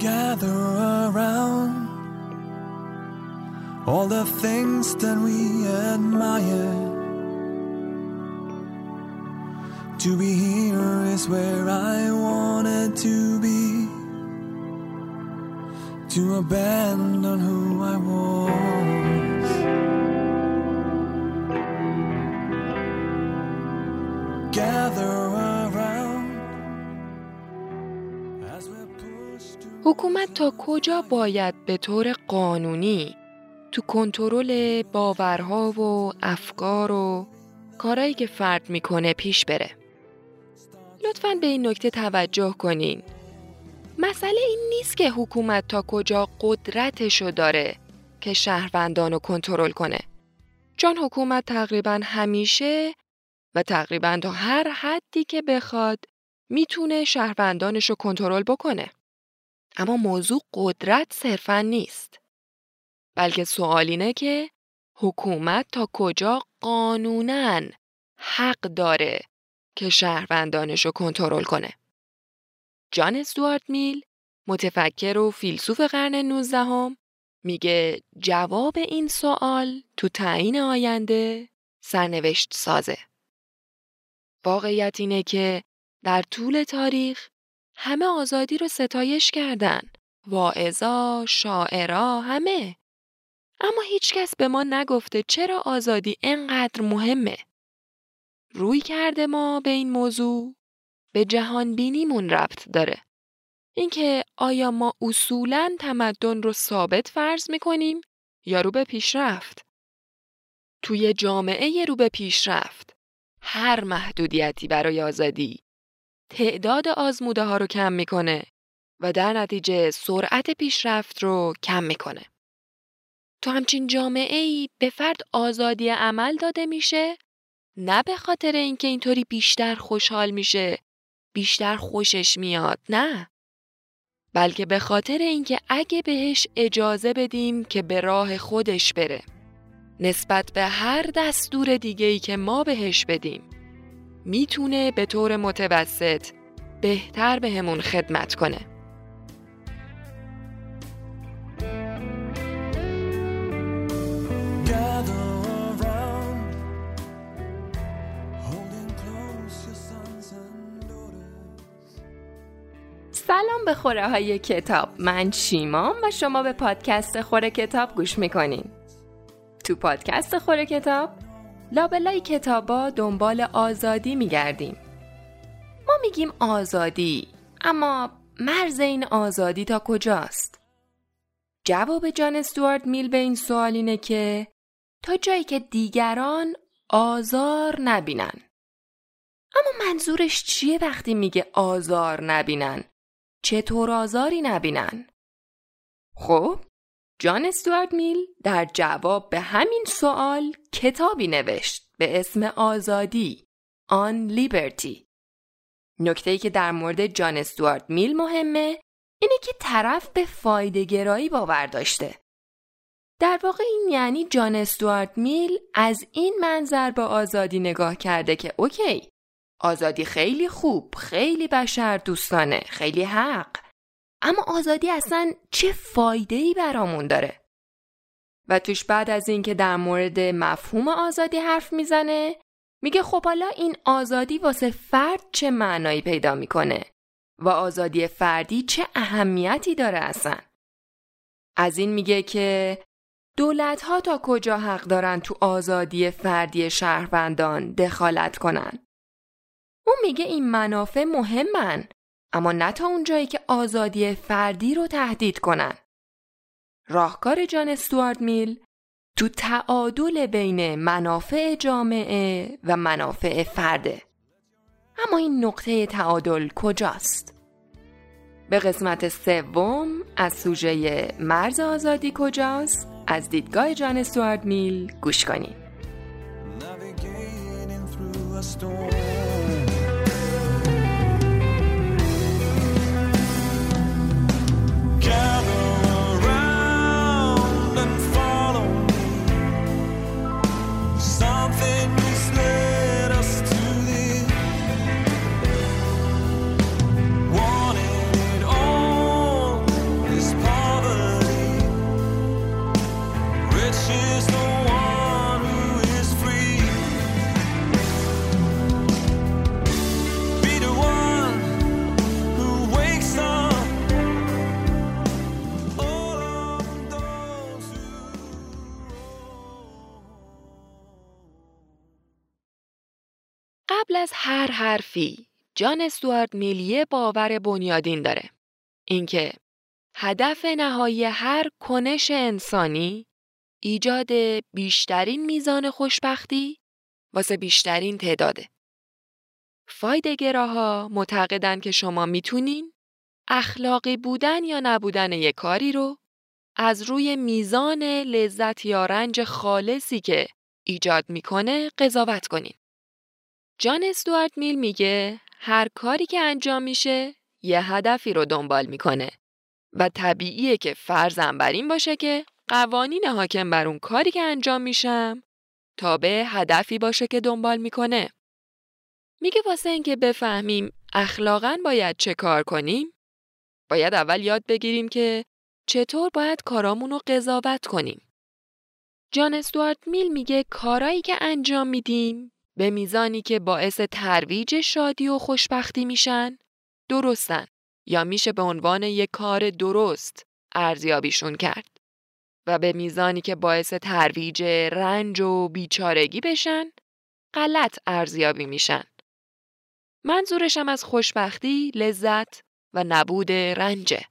gather around all the things that we admire. To be here is where I wanted to be. To abandon who I was. حکومت تا کجا باید به طور قانونی تو کنترل باورها و افکار و کارایی که فرد می‌کنه پیش بره. لطفاً به این نکته توجه کنین. مسئله این نیست که حکومت تا کجا قدرتشو داره که شهروندان رو کنترل کنه. چون حکومت تقریبا همیشه و تقریبا تا هر حدی که بخواد می‌تونه شهروندانش رو کنترل بکنه. اما موضوع قدرت صرفا نیست. بلکه سوال اینه که حکومت تا کجا قانوناً حق داره که شهروندانش رو کنترل کنه. جان استوارت میل متفکر و فیلسوف قرن 19 هم میگه جواب این سوال تو تعیین آینده سرنوشت سازه. واقعیت اینه که در طول تاریخ همه آزادی رو ستایش کردن. واعظا، شاعرا، همه. اما هیچکس به ما نگفته چرا آزادی انقدر مهمه. روی کرده ما به این موضوع به جهان بینیمون ربط داره. اینکه آیا ما اصولاً تمدن رو ثابت فرض می‌کنیم یا رو به پیشرفت؟ توی جامعه رو به پیشرفت هر محدودیتی برای آزادی تعداد آزموده ها رو کم می‌کنه و در نتیجه سرعت پیشرفت رو کم می‌کنه. تو همچین جامعه ای به فرد آزادی عمل داده میشه؟ نه به خاطر اینکه اینطوری بیشتر خوشحال میشه بیشتر خوشش میاد نه. بلکه به خاطر اینکه اگه بهش اجازه بدیم که به راه خودش بره نسبت به هر دستور دیگه ای که ما بهش بدیم. می‌تونه به طور متوسط بهتر بهمون به خدمت کنه. سلام به خوره های کتاب. من شیمام و شما به پادکست خوره کتاب گوش می‌کنین. تو پادکست خوره کتاب لابلای کتابا دنبال آزادی میگردیم ما میگیم آزادی اما مرز این آزادی تا کجاست؟ جواب جان استوارت میل به این سوال اینه که تا جایی که دیگران آزار نبینن اما منظورش چیه وقتی میگه آزار نبینن؟ چطور آزاری نبینن؟ خب جان استوارت میل در جواب به همین سوال کتابی نوشت به اسم آزادی آن لیبرتی. نکته که در مورد جان استوارت میل مهمه اینه که طرف به فایده گرایی باور داشته. در واقع این یعنی جان استوارت میل از این منظر به آزادی نگاه کرده که اوکی آزادی خیلی خوب خیلی بشر دوستانه خیلی حق. اما آزادی اصلا چه فایده ای برامون داره؟ و توش بعد از اینکه در مورد مفهوم آزادی حرف می‌زنه میگه خب حالا این آزادی واسه فرد چه معنایی پیدا می‌کنه؟ و آزادی فردی چه اهمیتی داره اصلا؟ از این میگه که دولت ها تا کجا حق دارن تو آزادی فردی شهروندان دخالت کنن؟ اون میگه این منافع مهمن. اما نه تا اونجایی که آزادی فردی رو تهدید کنن. راهکار جان استوارت میل تو تعادل بین منافع جامعه و منافع فرده. اما این نقطه تعادل کجاست؟ به قسمت سوم از سوژه مرز آزادی کجاست؟ از دیدگاه جان استوارت میل گوش کنید. از هر حرفی جان استوارد میلیه باور بنیادین داره. اینکه هدف نهایی هر کنش انسانی ایجاد بیشترین میزان خوشبختی واسه بیشترین تعداده. فایدگراها معتقدن که شما می‌تونین اخلاقی بودن یا نبودن یک کاری رو از روی میزان لذت یا رنج خالصی که ایجاد می‌کنه قضاوت کنین. جان استوارت میل میگه هر کاری که انجام میشه یه هدفی رو دنبال می‌کنه و طبیعیه که فرضم بر این باشه که قوانین حاکم بر اون کاری که انجام میشم تابع هدفی باشه که دنبال می‌کنه. میگه واسه اینکه بفهمیم اخلاقا باید چه کار کنیم باید اول یاد بگیریم که چطور باید کارامون رو قضاوت کنیم. جان استوارت میل میگه کارایی که انجام میدیم به میزانی که باعث ترویج شادی و خوشبختی میشن درستن یا میشه به عنوان یک کار درست ارزیابیشون کرد و به میزانی که باعث ترویج رنج و بیچارگی بشن غلط ارزیابی میشن. منظورشم از خوشبختی، لذت و نبود رنجه.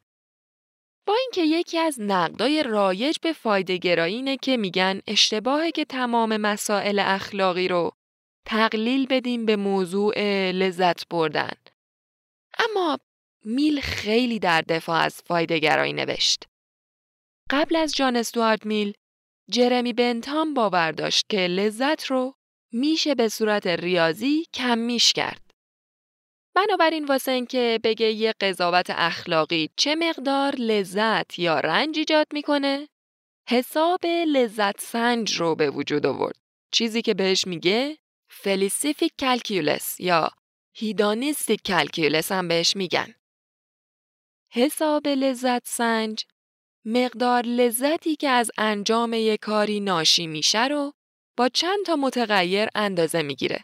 با اینکه یکی از نقدای رایج به فایده گرایی که میگن اشتباهه که تمام مسائل اخلاقی رو تقلیل بدیم به موضوع لذت بردن. اما میل خیلی در دفاع از فایده گرایی نوشت. قبل از جان استوارت میل، جرمی بنتام باور داشت که لذت رو میشه به صورت ریاضی کمیش کرد. بنابراین واسه اینکه بگه یه قضاوت اخلاقی چه مقدار لذت یا رنج ایجاد می‌کنه حساب لذت سنج رو به وجود آورد چیزی که بهش میگه felicific calculus یا hedonistic calculus هم بهش میگن. حساب لذت سنج مقدار لذتی که از انجام یک کاری ناشی میشه رو با چند تا متغیر اندازه می‌گیره.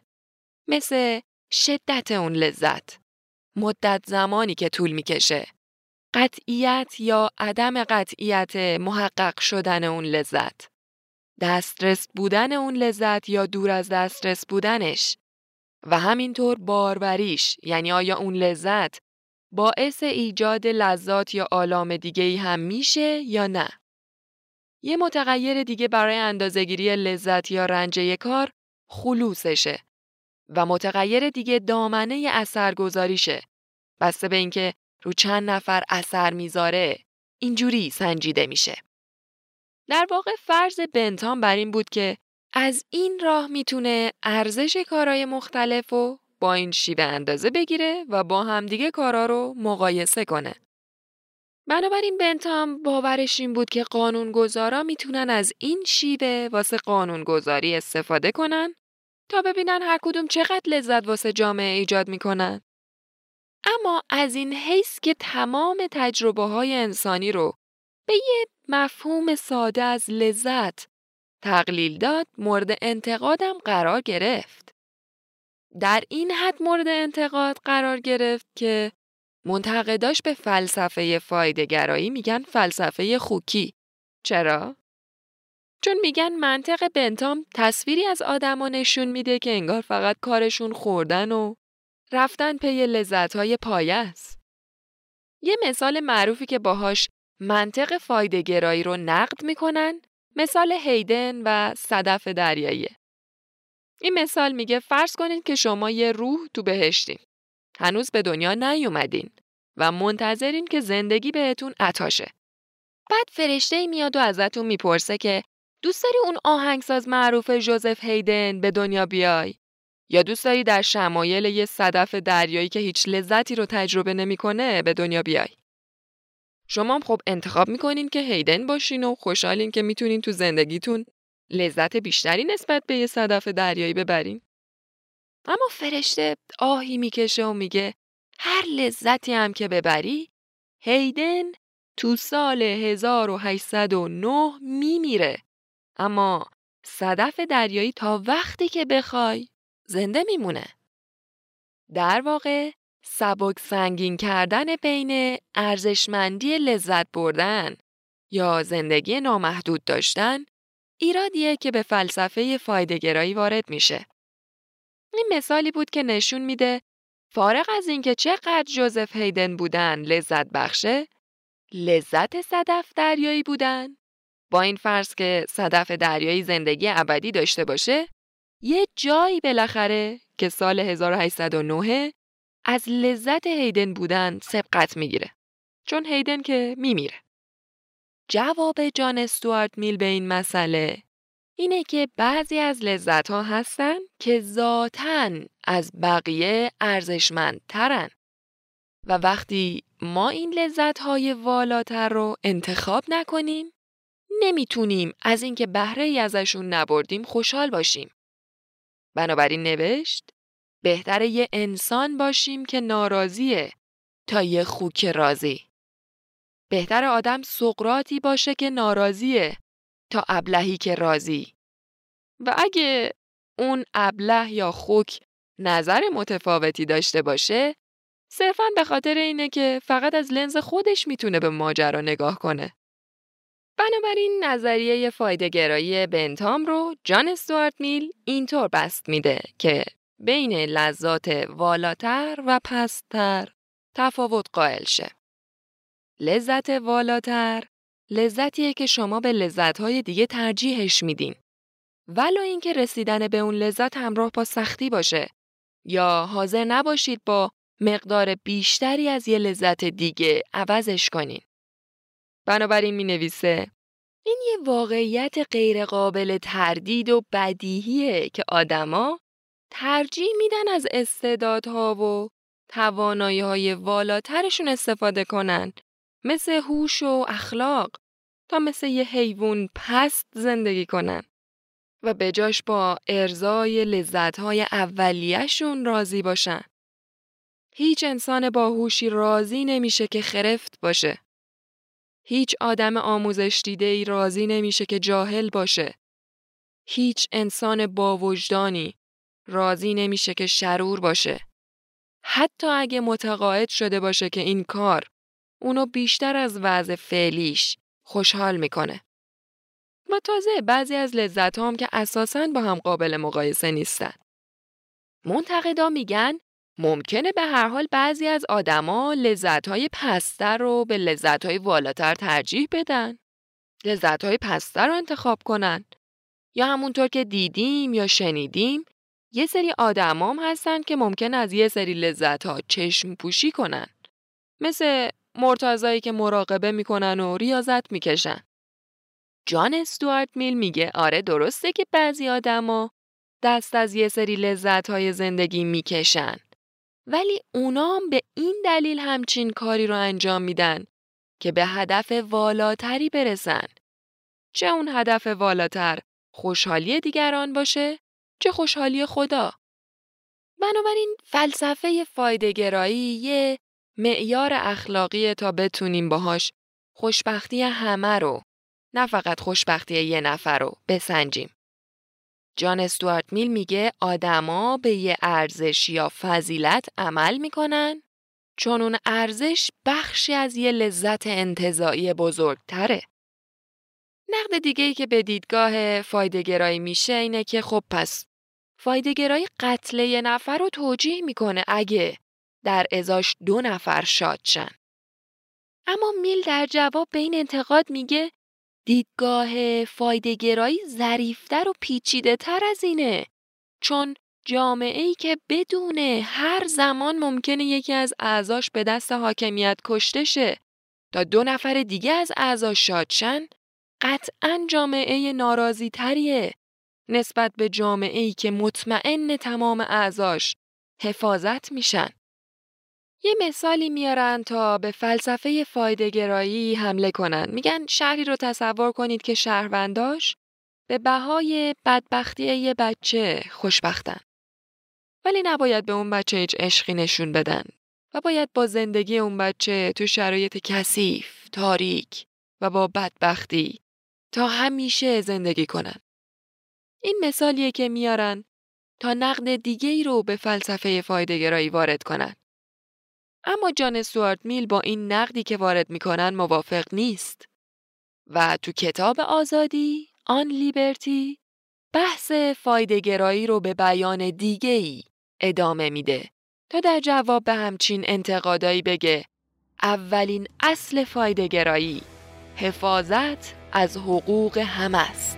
مثل شدت اون لذت مدت زمانی که طول می‌کشه قطعیت یا عدم قطعیت محقق شدن اون لذت. دسترس بودن اون لذت یا دور از دسترس بودنش. و همینطور باروریش یعنی آیا اون لذت باعث ایجاد لذات یا آلام دیگه ای هم میشه یا نه؟ یه متغیر دیگه برای اندازهگیری لذت یا رنج کار خلوصشه و متغیر دیگه دامنه اثرگذاریشه. بسته به اینکه رو چند نفر اثر می‌ذاره اینجوری سنجیده میشه. در واقع فرض بنتام بر این بود که از این راه می‌تونه ارزش کارهای مختلف و با این شیوه اندازه بگیره و با همدیگه کارا رو مقایسه کنه. بنابراین بنتام باورش این بود که قانونگذارا می‌تونن از این شیوه واسه قانونگذاری استفاده کنن تا ببینن هر کدوم چقدر لذت واسه جامعه ایجاد می‌کنن. اما از این حیث که تمام تجربه های انسانی رو به یه مفهوم ساده از لذت تقلیل داد مورد انتقادم قرار گرفت. در این حد مورد انتقاد قرار گرفت که منتقداش به فلسفه فایدهگرایی میگن فلسفه خوکی. چرا؟ چون میگن منطق بنتام تصویری از آدما نشون میده که انگار فقط کارشون خوردن و رفتن پی لذتهای پایه است. یه مثال معروفی که باهاش منطق فایدهگرایی رو نقد می‌کنن مثال هیدن و صدف دریاییه. این مثال میگه فرض کنید که شما یه روح تو بهشتین. هنوز به دنیا نیومدین و منتظرین که زندگی بهتون عطاشه. بعد فرشته میاد و ازتون می‌پرسه که دوست داری اون آهنگساز معروف جوزف هیدن به دنیا بیای؟ یا دوست داری در شمایل یه صدف دریایی که هیچ لذتی رو تجربه نمی‌کنه به دنیا بیای؟ شما خب انتخاب می‌کنین که هیدن باشین و خوشحالین که می‌تونین تو زندگیتون لذت بیشتری نسبت به یه صدف دریایی ببرین. اما فرشته آهی می‌کشه و میگه هر لذتی هم که ببری هیدن تو سال 1809 میمیره اما صدف دریایی تا وقتی که بخوای زنده میمونه. در واقع سبک سنگین کردن بین ارزشمندی لذت بردن یا زندگی نامحدود داشتن ایرادیه که به فلسفه فایدهگرایی وارد میشه. این مثالی بود که نشون میده فارغ از اینکه چقدر جوزف هیدن بودن لذت بخشه لذت صدف دریایی بودن با این فرض که صدف دریایی زندگی ابدی داشته باشه یه جایی بالاخره که سال 1809 از لذت هیدن بودن سبقت می‌گیره. چون هیدن که میمیره. جواب جان استوارت میل به این مسئله اینه که بعضی از لذت ها هستن که ذاتا از بقیه ارزشمندترن. و وقتی ما این لذت های والاتر رو انتخاب نکنیم نمی‌تونیم از اینکه بهره ای ازشون نبردیم خوشحال باشیم. بنابراین نوشت بهتر یه انسان باشیم که ناراضیه تا یه خوک راضی. بهتر آدم سقراتی باشه که ناراضیه تا ابلهی که راضی. و اگه اون ابله یا خوک نظر متفاوتی داشته باشه صرفا به خاطر اینه که فقط از لنز خودش می‌تونه به ماجرا نگاه کنه. بنابراین نظریه فایده گرایی بنتام رو جان استوارت میل اینطور بست میده که بین لذات والاتر و پستر تفاوت قائل شه. لذت والاتر لذتیه که شما به لذتهای دیگه ترجیحش میدین. ولو اینکه رسیدن به اون لذت همراه با سختی باشه یا حاضر نباشید با مقدار بیشتری از یه لذت دیگه عوضش کنین. بنابراین می نویسه این یه واقعیت غیرقابل تردید و بدیهیه که آدما ترجیح میدن از استعدادها و توانایی های والاترشون استفاده کنن مثل هوش و اخلاق تا مثل یه حیوان پست زندگی کنن و بجاش با ارزای لذتهای اولیهشون راضی باشن. هیچ انسان باهوشی راضی نمیشه که خرفت باشه. هیچ آدم آموزش دیده ای راضی نمیشه که جاهل باشه. هیچ انسان با وجدانی راضی نمیشه که شرور باشه. حتی اگه متقاعد شده باشه که این کار اونو بیشتر از وضع فعلیش خوشحال می‌کنه. و تازه بعضی از لذت هم که اساساً با هم قابل مقایسه نیستن. منتقدا میگن ممکنه به هر حال بعضی از آدما لذت‌های پستر رو به لذت‌های والاتر ترجیح بدن. لذت‌های پستر رو انتخاب کنن. یا همونطور که دیدیم یا شنیدیم یه سری آدمام هستن که ممکن از یه سری لذت‌ها چشم پوشی کنن. مثل مرتضایی که مراقبه می‌کنن و ریاضت می‌کشن. جان استوارت میل میگه آره درسته که بعضی آدما دست از یه سری لذت‌های زندگی می‌کشن. ولی اونام به این دلیل همچین کاری رو انجام میدن که به هدف والاتری برسن. چه اون هدف والاتر خوشحالی دیگران باشه چه خوشحالی خدا. بنابراین فلسفه فایدهگرایی یه معیار اخلاقی تا بتونیم باهاش خوشبختی همه رو نه فقط خوشبختی یه نفر رو بسنجیم. جان استوارت میل میگه آدما به یه ارزش یا فضیلت عمل می‌کنن چون اون ارزش بخشی از یه لذت انتظایی بزرگتره. نقد دیگه ای که به دیدگاه فایدهگرایی میشه اینه که خب پس فایدهگرایی قتل یه نفر رو توجیه می‌کنه اگه در ازاش دو نفر شاد شن. اما میل در جواب به این انتقاد میگه دیدگاه فایدهگرایی ظریفتر و پیچیده تر از اینه چون جامعه ای که بدونه هر زمان ممکنه یکی از اعضاش به دست حاکمیت کشته شه تا دو نفر دیگه از اعضاش شادشن قطعا جامعه ناراضی تریه نسبت به جامعه ای که مطمئن تمام اعضاش حفاظت میشن. یه مثالی میارن تا به فلسفه فایدهگرایی حمله کنن. میگن شهری رو تصور کنید که شهرونداش به بهای بدبختی یه بچه خوشبختن. ولی نباید به اون بچه هیچ عشقی نشون بدن و باید با زندگی اون بچه تو شرایط کثیف، تاریک و با بدبختی تا همیشه زندگی کنن. این مثالیه که میارن تا نقد دیگه ای رو به فلسفه فایدهگرایی وارد کنن. اما جان سوارت میل با این نقدی که وارد می‌کنن موافق نیست و تو کتاب آزادی آن لیبرتی بحث فایدهگرایی رو به بیان دیگه ای ادامه میده تا در جواب به همچین انتقادایی بگه اولین اصل فایدهگرایی حفاظت از حقوق همه است.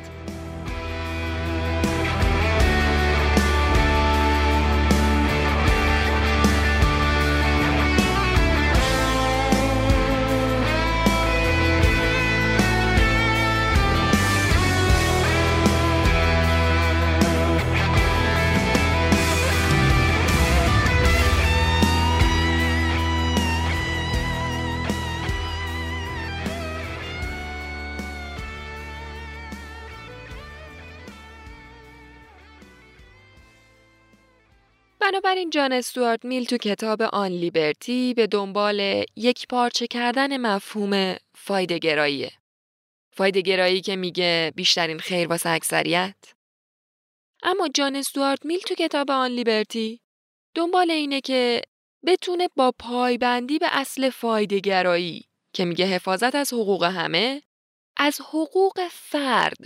بنابراین جان استوارت میل تو کتاب آن لیبرتی به دنبال یک پارچه کردن مفهوم فایدهگراییه. فایدهگرایی که میگه بیشترین خیر واسه اکثریت. اما جان استوارت میل تو کتاب آن لیبرتی دنبال اینه که بتونه با پایبندی به اصل فایدهگرایی که میگه حفاظت از حقوق همه از حقوق فرد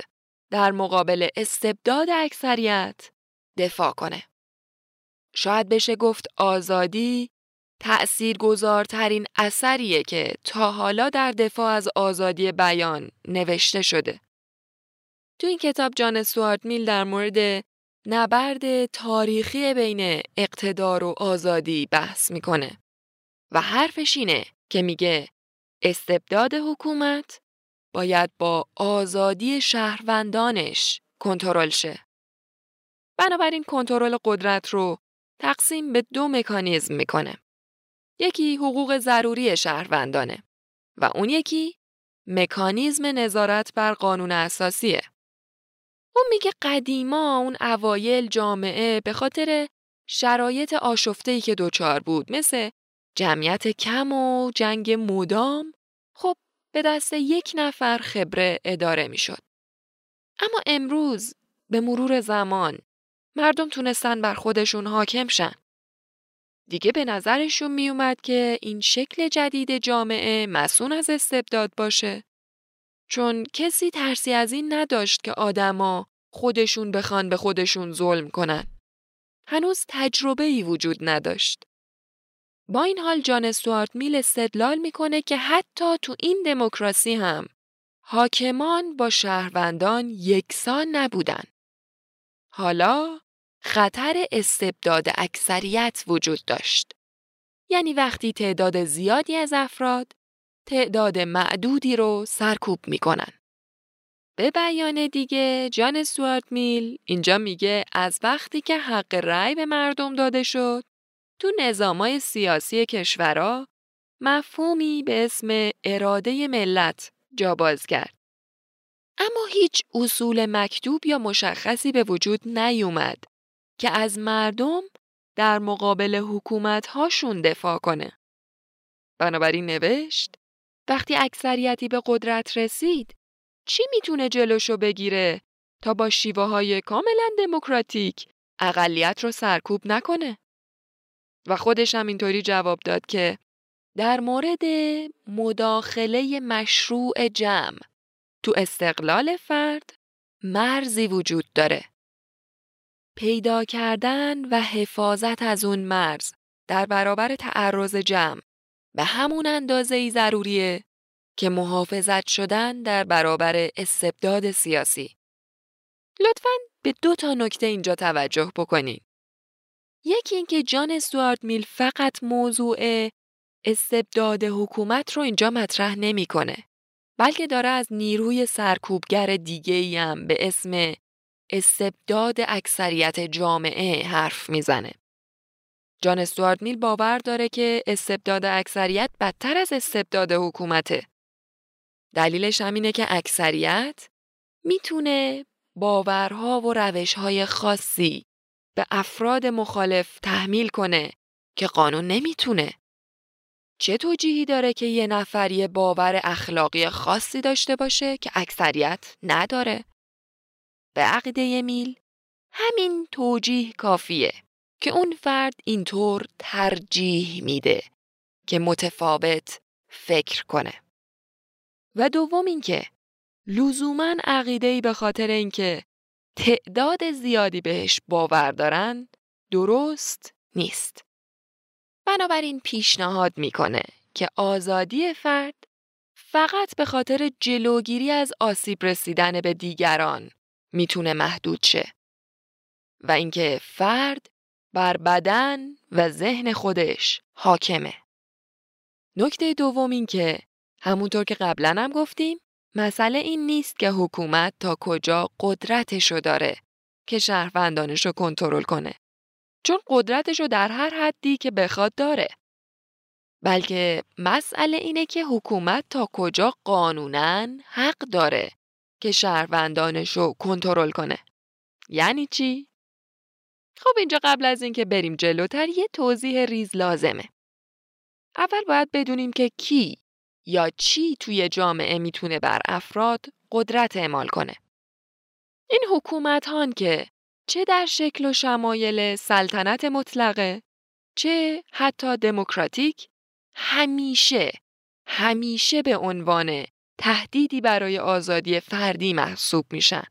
در مقابل استبداد اکثریت دفاع کنه. شاید بشه گفت آزادی تأثیر گذارترین اثریه که تا حالا در دفاع از آزادی بیان نوشته شده. تو این کتاب جان استوارت میل در مورد نبرد تاریخی بین اقتدار و آزادی بحث می‌کنه و حرفش اینه که میگه استبداد حکومت باید با آزادی شهروندانش کنترل شه. بنابراین کنترل قدرت رو تقسیم به دو مکانیزم می‌کنه. یکی حقوق ضروری شهروندانه و اون یکی مکانیزم نظارت بر قانون اساسیه. اون میگه قدیما اون اوایل جامعه به خاطر شرایط آشفتهی که دوچار بود مثل جمعیت کم و جنگ مدام خب به دست یک نفر خبره اداره می‌شد. اما امروز به مرور زمان مردم تونستن بر خودشون حاکم شن. دیگه به نظرشون میومد که این شکل جدید جامعه مسون از استبداد باشه. چون کسی ترسی از این نداشت که آدما خودشون بخوان به خودشون ظلم کنن. هنوز تجربه ای وجود نداشت. با این حال جان استوارت میل استدلال می‌کنه که حتی تو این دموکراسی هم حاکمان با شهروندان یکسان نبودن. حالا خطر استبداد اکثریت وجود داشت. یعنی وقتی تعداد زیادی از افراد تعداد معدودی رو سرکوب می‌کنن. به بیان دیگه جان سوارت میل اینجا میگه از وقتی که حق رأی به مردم داده شد تو نظامای سیاسی کشورها مفهومی به اسم اراده ملت جاباز کرد. اما هیچ اصول مکتوب یا مشخصی به وجود نیومد که از مردم در مقابل حکومت هاشون دفاع کنه. بنابراین نوشت وقتی اکثریتی به قدرت رسید چی می‌تونه جلوشو بگیره تا با شیوه های کاملا دموکراتیک اقلیت رو سرکوب نکنه؟ و خودش هم اینطوری جواب داد که در مورد مداخله مشروع جمع تو استقلال فرد مرزی وجود داره. پیدا کردن و حفاظت از اون مرز در برابر تعرض جمع به همون اندازه ای ضروریه که محافظت شدن در برابر استبداد سیاسی. لطفاً به دو تا نکته اینجا توجه بکنید. یکی اینکه جان استوارت میل فقط موضوع استبداد حکومت رو اینجا مطرح نمی‌کنه. بلکه داره از نیروی سرکوبگر دیگه هم به اسم استبداد اکثریت جامعه حرف می‌زنه. جان استوارد میل باور داره که استبداد اکثریت بدتر از استبداد حکومته. دلیلش همینه که اکثریت می‌تونه باورها و روشهای خاصی به افراد مخالف تحمیل کنه که قانون نمی‌تونه. چه توجیهی داره که یه نفر یه باور اخلاقی خاصی داشته باشه که اکثریت نداره؟ به عقیده میل همین توجیه کافیه که اون فرد اینطور ترجیح میده که متفاوت فکر کنه. و دوم اینکه لزوما عقیده ای به خاطر اینکه تعداد زیادی بهش باور دارن درست نیست. بنابراین پیشنهاد می‌کنه که آزادی فرد فقط به خاطر جلوگیری از آسیب رسیدن به دیگران می‌تونه محدود شه و اینکه فرد بر بدن و ذهن خودش حاکمه. نکته دوم این که همونطور که قبلا هم گفتیم مسئله این نیست که حکومت تا کجا قدرتشو داره که شهروندانش رو کنترل کنه. چون قدرتشو در هر حدی که بخواد داره. بلکه مسئله اینه که حکومت تا کجا قانونن حق داره که شهروندانش رو کنترل کنه. یعنی چی؟ خب اینجا قبل از اینکه بریم جلوتر یه توضیح ریز لازمه. اول باید بدونیم که کی یا چی توی جامعه می‌تونه بر افراد قدرت اعمال کنه. این حکومت هان که چه در شکل و شمایل سلطنت مطلقه چه حتی دموکراتیک همیشه همیشه به عنوان تهدیدی برای آزادی فردی محسوب میشن.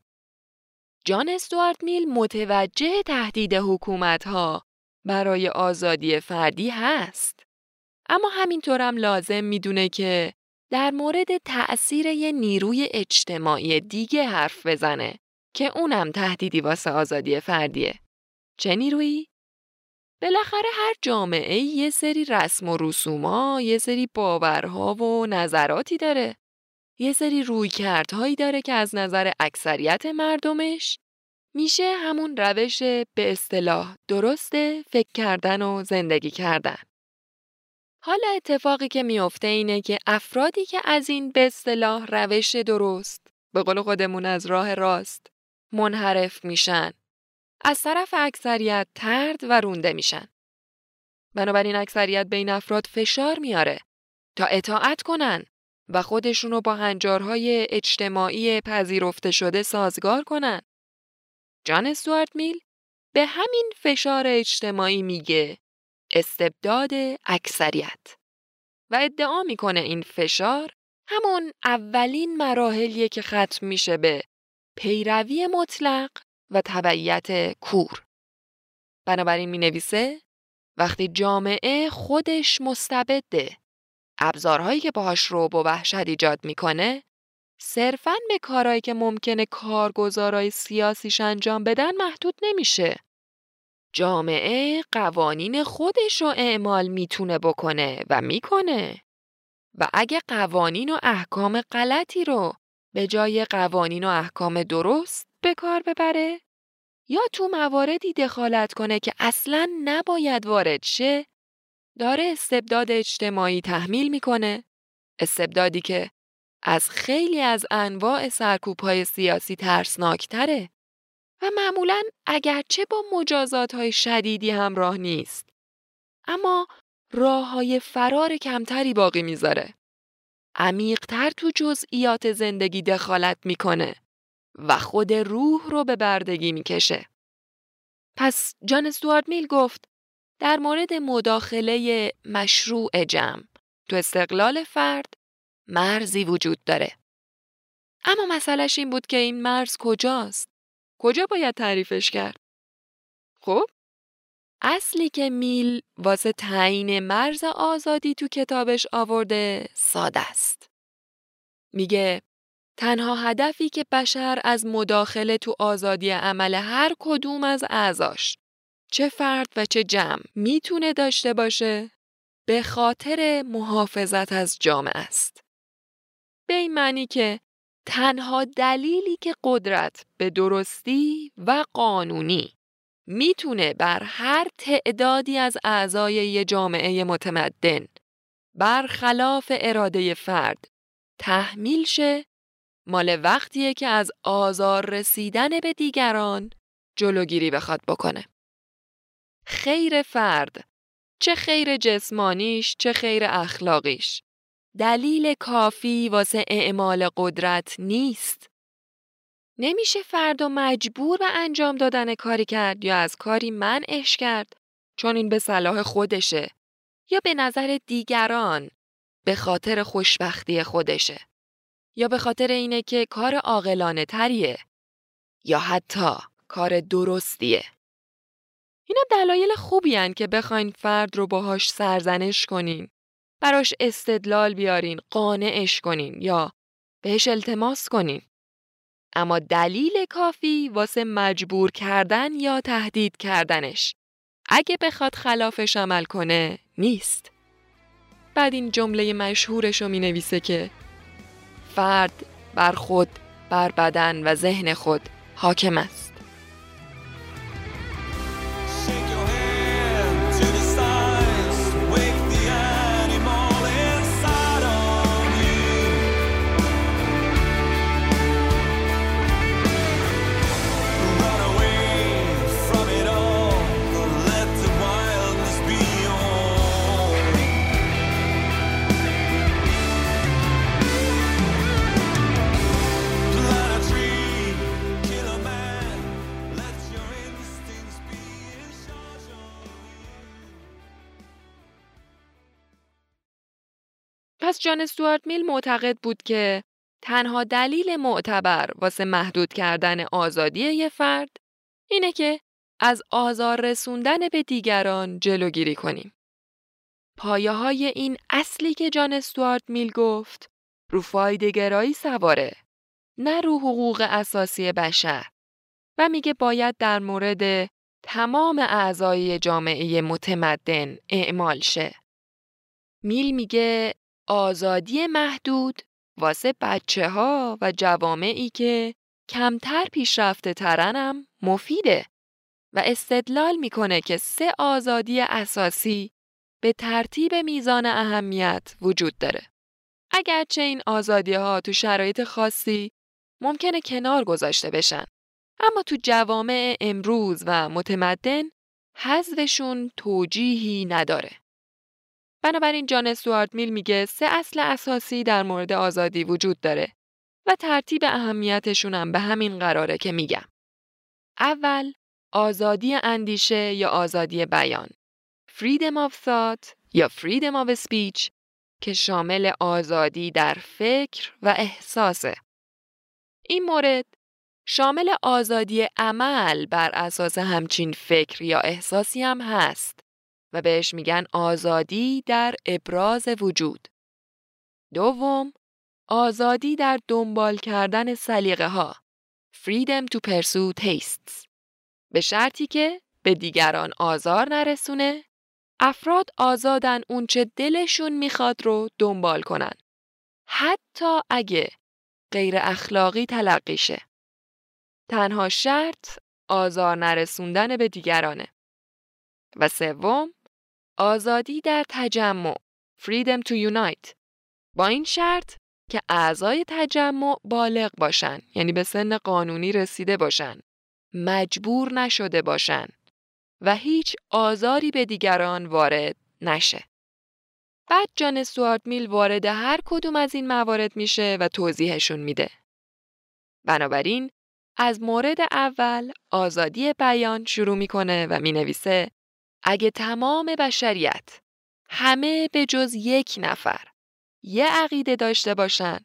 جان استوارت میل متوجه تهدید حکومت ها برای آزادی فردی هست. اما همینطورم لازم می‌دونه که در مورد تأثیر یه نیروی اجتماعی دیگه حرف بزنه که اونم تهدیدی واسه آزادی فردیه. چه نیرویی؟ بالاخره هر جامعه یه سری رسم و رسوما، یه سری باورها و نظراتی داره. یه سری رویکردهایی داره که از نظر اکثریت مردمش میشه همون روش به اصطلاح درست فکر کردن و زندگی کردن. حالا اتفاقی که میافته اینه که افرادی که از این به اصطلاح روش درست به قول خودمون از راه راست منحرف میشن از طرف اکثریت ترد و رونده میشن بنابراین اکثریت بین افراد فشار میاره تا اطاعت کنن و خودشونو با هنجارهای اجتماعی پذیرفته شده سازگار کنن. جان استوارت میل به همین فشار اجتماعی میگه استبداد اکثریت و ادعا می‌کنه این فشار همون اولین مراحلیه که ختم میشه به پیروی مطلق و تبعیت کور. بنابراین می نویسه وقتی جامعه خودش مستبده ابزارهایی که باهاش رو و وحشت ایجاد می‌کنه صرفاً به کارهایی که ممکنه کارگزارای سیاسیش انجام بدن محدود نمیشه. جامعه قوانین خودش رو اعمال می‌تونه بکنه و می‌کنه. و اگه قوانین و احکام غلطی رو به جای قوانین و احکام درست به کار ببره؟ یا تو مواردی دخالت کنه که اصلا نباید وارد شه؟ داره استبداد اجتماعی تحمیل می‌کنه. استبدادی که از خیلی از انواع سرکوب سیاسی ترسناکتره. و معمولا اگرچه با مجازات های شدیدی همراه نیست. اما راه های فرار کمتری باقی می‌ذاره. عمیقتر تو جزئیات زندگی دخالت می‌کنه و خود روح رو به بردگی می‌کشه پس جان استوارد میل گفت در مورد مداخله مشروع جمع تو استقلال فرد مرزی وجود داره. اما مسئلهش این بود که این مرز کجاست؟ کجا باید تعریفش کرد؟ خب اصلی که میل واسه تعیین مرز آزادی تو کتابش آورده ساده است. میگه تنها هدفی که بشر از مداخله تو آزادی عمل هر کدوم از اعضاش چه فرد و چه جمع می‌تونه داشته باشه به خاطر محافظت از جامعه است. به این معنی که تنها دلیلی که قدرت به درستی و قانونی می‌تونه بر هر تعدادی از اعضای یه جامعه متمدن برخلاف اراده فرد تحمیل شه مال وقتیه که از آزار رسیدن به دیگران جلوگیری بخواد بکنه. خیر فرد چه خیر جسمانیش چه خیر اخلاقیش دلیل کافی واسه اعمال قدرت نیست. نمیشه فرد و مجبور به انجام دادن کاری کرد یا از کاری منعش کرد چون این به صلاح خودشه یا به نظر دیگران به خاطر خوشبختی خودشه یا به خاطر اینه که کار عاقلانه تریه یا حتی کار درستیه. اینا دلایل خوبی هن که بخواین فرد رو باهاش سرزنش کنین. براش استدلال بیارین، قانعش کنین یا بهش التماس کنین. اما دلیل کافی واسه مجبور کردن یا تهدید کردنش اگه بخواد خلافش عمل کنه نیست. بعد این جمله مشهورش رو می نویسه که فرد بر خود، بر بدن و ذهن خود حاکم است. پس جان استوارت میل معتقد بود که تنها دلیل معتبر واسه محدود کردن آزادی یه فرد اینه که از آزار رسوندن به دیگران جلوگیری کنیم. پایه های این اصلی که جان استوارت میل گفت رو فایدهگرایی سواره نه رو حقوق اساسی بشر و میگه باید در مورد تمام اعضای جامعه متمدن اعمال شه. میل میگه آزادی محدود واسه بچه ها و جوامعی که کمتر پیشرفته ترنم مفیده و استدلال می‌کنه که سه آزادی اساسی به ترتیب میزان اهمیت وجود داره. اگرچه این آزادی ها تو شرایط خاصی ممکنه کنار گذاشته بشن. اما تو جوامع امروز و متمدن حذفشون توجیهی نداره. بنابراین جان استوارت میل میگه سه اصل اساسی در مورد آزادی وجود داره و ترتیب اهمیتشون هم به همین قراره که میگم. اول آزادی اندیشه یا آزادی بیان freedom of thought یا freedom of speech که شامل آزادی در فکر و احساسه. این مورد شامل آزادی عمل بر اساس همچین فکر یا احساسی هم هست و بهش میگن آزادی در ابراز وجود. دوم، آزادی در دنبال کردن سلیقه ها. Freedom to pursue tastes. به شرطی که به دیگران آزار نرسونه، افراد آزادن اونچه دلشون می‌خواد رو دنبال کنن. حتی اگه غیر اخلاقی تلقیشه. تنها شرط آزار نرسوندن به دیگرانه. و سوم آزادی در تجمع Freedom to Unite با این شرط که اعضای تجمع بالغ باشن یعنی به سن قانونی رسیده باشن مجبور نشده باشن و هیچ آزاری به دیگران وارد نشه. بعد جان سوارت میل وارد هر کدوم از این موارد میشه و توضیحشون میده. بنابراین از مورد اول آزادی بیان شروع می‌کنه و می‌نویسه اگه تمام بشریت همه به جز یک نفر یه عقیده داشته باشن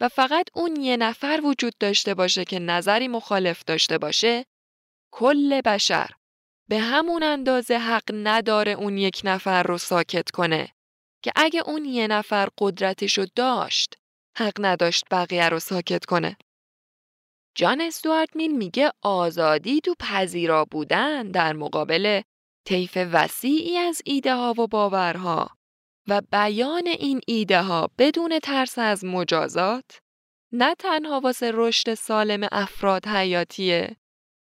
و فقط اون یه نفر وجود داشته باشه که نظری مخالف داشته باشه کل بشر به همون اندازه حق نداره اون یک نفر رو ساکت کنه که اگه اون یه نفر قدرتشو داشت حق نداشت بقیه رو ساکت کنه. جان استوارت میل میگه آزادی تو پذیرا بودن در مقابل طیف وسیعی از ایده ها و باورها و بیان این ایده ها بدون ترس از مجازات نه تنها واسه رشد سالم افراد حیاتیه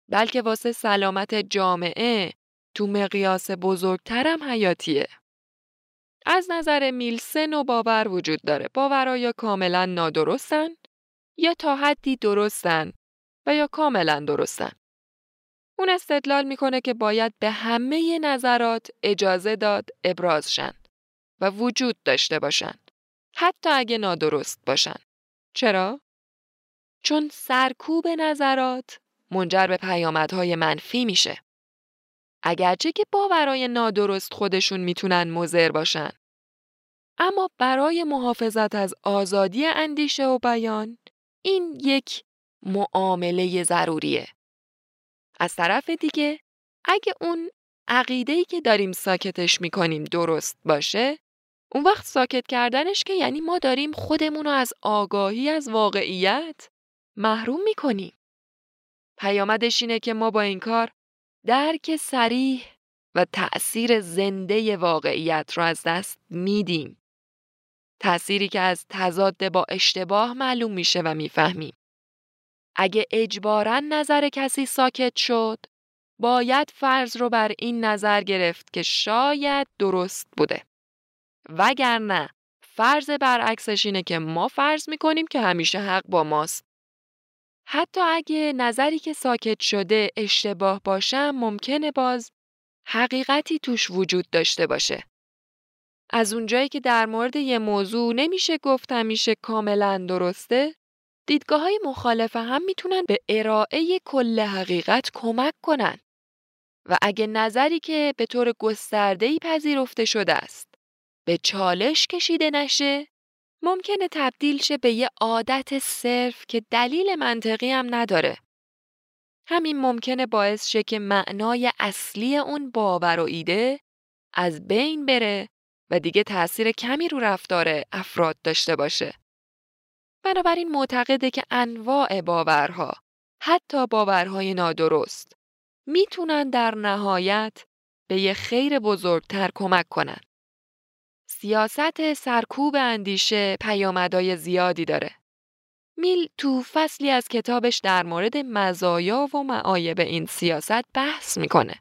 بلکه واسه سلامت جامعه تو مقیاس بزرگترم حیاتیه. از نظر میل سه باور وجود داره. باورها یا کاملا نادرستن یا تا حدی درستن و یا کاملا درستن. اون استدلال می‌کنه که باید به همه نظرات اجازه داد ابراز شن و وجود داشته باشن. حتی اگه نادرست باشن. چرا؟ چون سرکوب نظرات منجر به پیامدهای منفی میشه. اگرچه که باورای نادرست خودشون می‌تونن مضر باشن. اما برای محافظت از آزادی اندیشه و بیان این یک معامله ضروریه. از طرف دیگه اگه اون عقیده‌ای که داریم ساکتش می‌کنیم درست باشه اون وقت ساکت کردنش که یعنی ما داریم خودمون رو از آگاهی از واقعیت محروم می‌کنیم. پیامدش اینه که ما با این کار درک سریح و تأثیر زنده واقعیت رو از دست میدیم. تأثیری که از تضاد با اشتباه معلوم میشه و می‌فهمیم. اگه اجبارا نظر کسی ساکت شد، باید فرض رو بر این نظر گرفت که شاید درست بوده. وگرنه فرض برعکسش اینه که ما فرض می‌کنیم که همیشه حق با ماست. حتی اگه نظری که ساکت شده اشتباه باشه ممکنه باز حقیقتی توش وجود داشته باشه. از اونجایی که در مورد یه موضوع نمیشه گفت همیشه کاملا درسته، دیدگاه های مخالف هم می‌تونن به ارائه کل حقیقت کمک کنن. و اگه نظری که به طور گسترده‌ای پذیرفته شده است به چالش کشیده نشه ممکنه تبدیل شه به یه عادت صرف که دلیل منطقی هم نداره. همین ممکنه باعث شه که معنای اصلی اون باور و ایده از بین بره و دیگه تأثیر کمی رو رفتار افراد داشته باشه. بنابراین معتقده که انواع باورها حتی باورهای نادرست می‌تونن در نهایت به یه خیر بزرگتر کمک کنن. سیاست سرکوب اندیشه پیامدهای زیادی داره. میل تو فصلی از کتابش در مورد مزایا و معایب این سیاست بحث می‌کنه.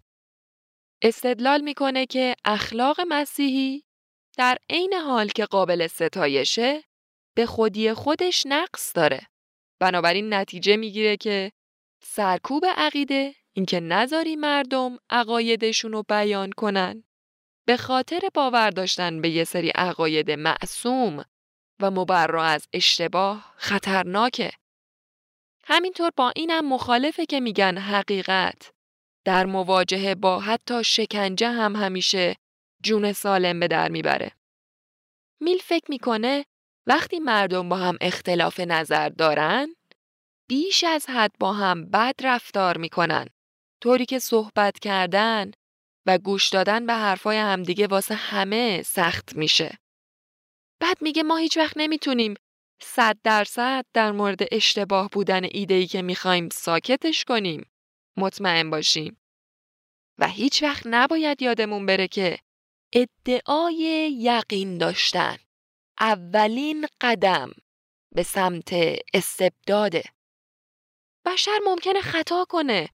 استدلال می‌کنه که اخلاق مسیحی در عین حال که قابل ستایشه به خودی خودش نقص داره. بنابراین نتیجه می‌گیره که سرکوب عقیده اینکه نذاری مردم عقایدشون رو بیان کنن به خاطر باور داشتن به یه سری عقاید معصوم و مبرا از اشتباه خطرناکه. همینطور با اینم مخالفه که میگن حقیقت در مواجهه با حتی شکنجه هم همیشه جون سالم به در می‌بره. میل فکر می‌کنه وقتی مردم با هم اختلاف نظر دارن بیش از حد با هم بد رفتار می‌کنن طوری که صحبت کردن و گوش دادن به حرفای همدیگه واسه همه سخت میشه. بعد میگه ما هیچ وقت نمی‌تونیم صد درصد در مورد اشتباه بودن ایدهی که می‌خوایم ساکتش کنیم. مطمئن باشیم. و هیچ وقت نباید یادمون بره که ادعای یقین داشتن اولین قدم به سمت استبداده. بشر ممکنه خطا کنه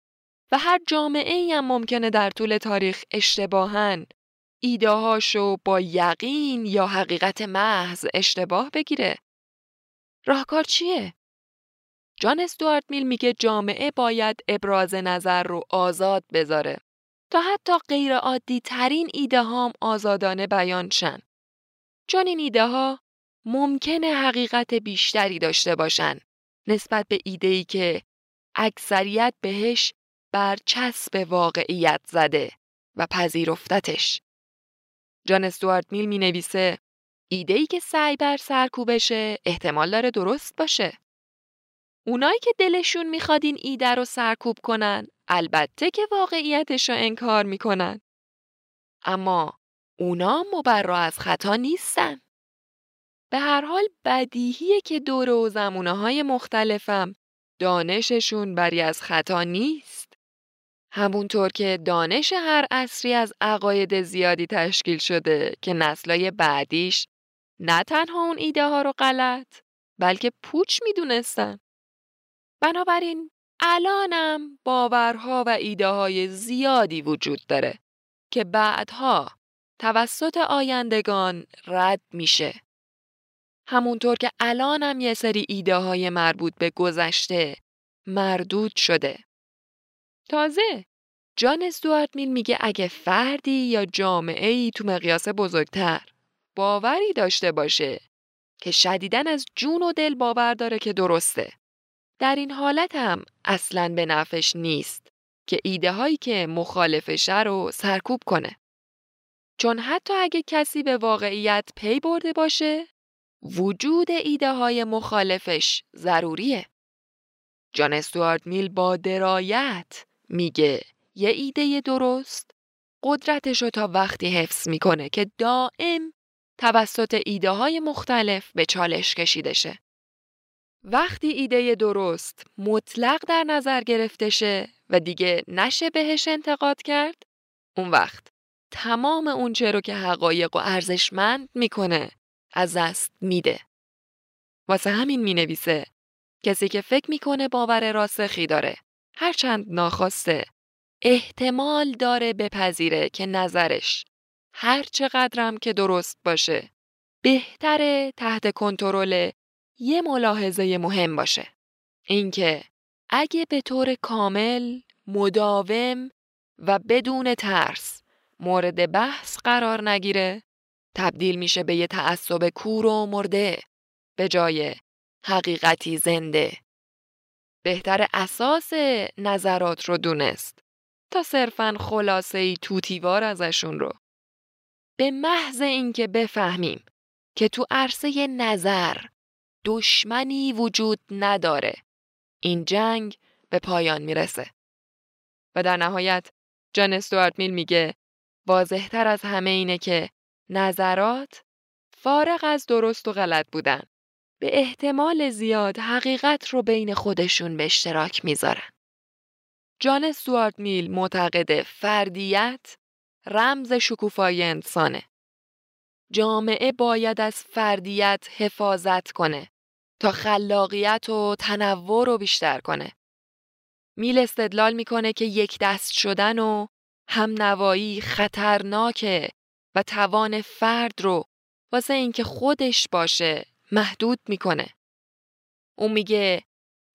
و هر جامعه ای هم ممکنه در طول تاریخ اشتباهن ایدههاشو با یقین یا حقیقت محض اشتباه بگیره. راهکار چیه؟ جان استوارت میل میگه جامعه باید ابراز نظر رو آزاد بذاره تا حتی غیر عادی ترین ایده هام آزادانه بیان شن. چون این ایده ها ممکنه حقیقت بیشتری داشته باشن نسبت به ایده ای که اکثریت بهش بر چسب واقعیت زده و پذیرفتتش. جان استوارت میل می نویسه ایده ای که سعی بر سرکوبشه احتمال داره درست باشه. اونایی که دلشون می‌خواد این ایده رو سرکوب کنن البته که واقعیتش رو انکار می‌کنن. اما اونا مبرا از خطا نیستن. به هر حال بدیهیه که دور و زمونه های مختلفم دانششون بری از خطا نیست. همونطور که دانش هر عصری از عقاید زیادی تشکیل شده که نسلای بعدیش نه تنها اون ایده ها رو غلط بلکه پوچ می‌دونستن. بنابراین الانم باورها و ایده های زیادی وجود داره که بعدها توسط آیندگان رد میشه. همونطور که الانم یه سری ایده های مربوط به گذشته مردود شده. تازه جان استوارت میل میگه اگه فردی یا جامعه ای تو مقیاس بزرگتر باوری داشته باشه که شدیدن از جون و دل باور داره که درسته. در این حالت هم اصلا به نفش نیست که ایده هایی که مخالفشه رو سرکوب کنه. چون حتی اگه کسی به واقعیت پی برده باشه وجود ایده های مخالفش ضروریه. جان استوارد میل با درایت میگه یه ایده درست قدرتش رو تا وقتی حفظ می‌کنه که دائم توسط ایده های مختلف به چالش کشیده شه. وقتی ایده درست مطلق در نظر گرفته شه و دیگه نشه بهش انتقاد کرد اون وقت تمام اون رو که حقایق و ارزشمند می‌کنه از دست میده. واسه همین می‌نویسه کسی که فکر می‌کنه باور راسخی داره هرچند ناخواسته احتمال داره بپذیره که نظرش هر چقدرم که درست باشه بهتره تحت کنترل یه ملاحظه مهم باشه اینکه اگه به طور کامل مداوم و بدون ترس مورد بحث قرار نگیره. تبدیل میشه به یه تعصب کور و مرده به جای حقیقتی زنده. بهتر اساس نظرات رو دونست تا صرفا خلاصه ای توتیوار ازشون رو. به محض اینکه بفهمیم که تو عرصه نظر دشمنی وجود نداره این جنگ به پایان می‌رسه. و در نهایت جان استوارت میل میگه واضحتر از همه اینه که نظرات فارغ از درست و غلط بودن به احتمال زیاد حقیقت رو بین خودشون به اشتراک می‌ذارن. جان سوارد میل معتقد فردیت رمز شکوفای انسانه. جامعه باید از فردیت حفاظت کنه تا خلاقیت و تنوع رو بیشتر کنه. میل استدلال می‌کنه که یک دست شدن و هم نوایی خطرناکه و توان فرد رو واسه اینکه خودش باشه محدود می‌کنه. او میگه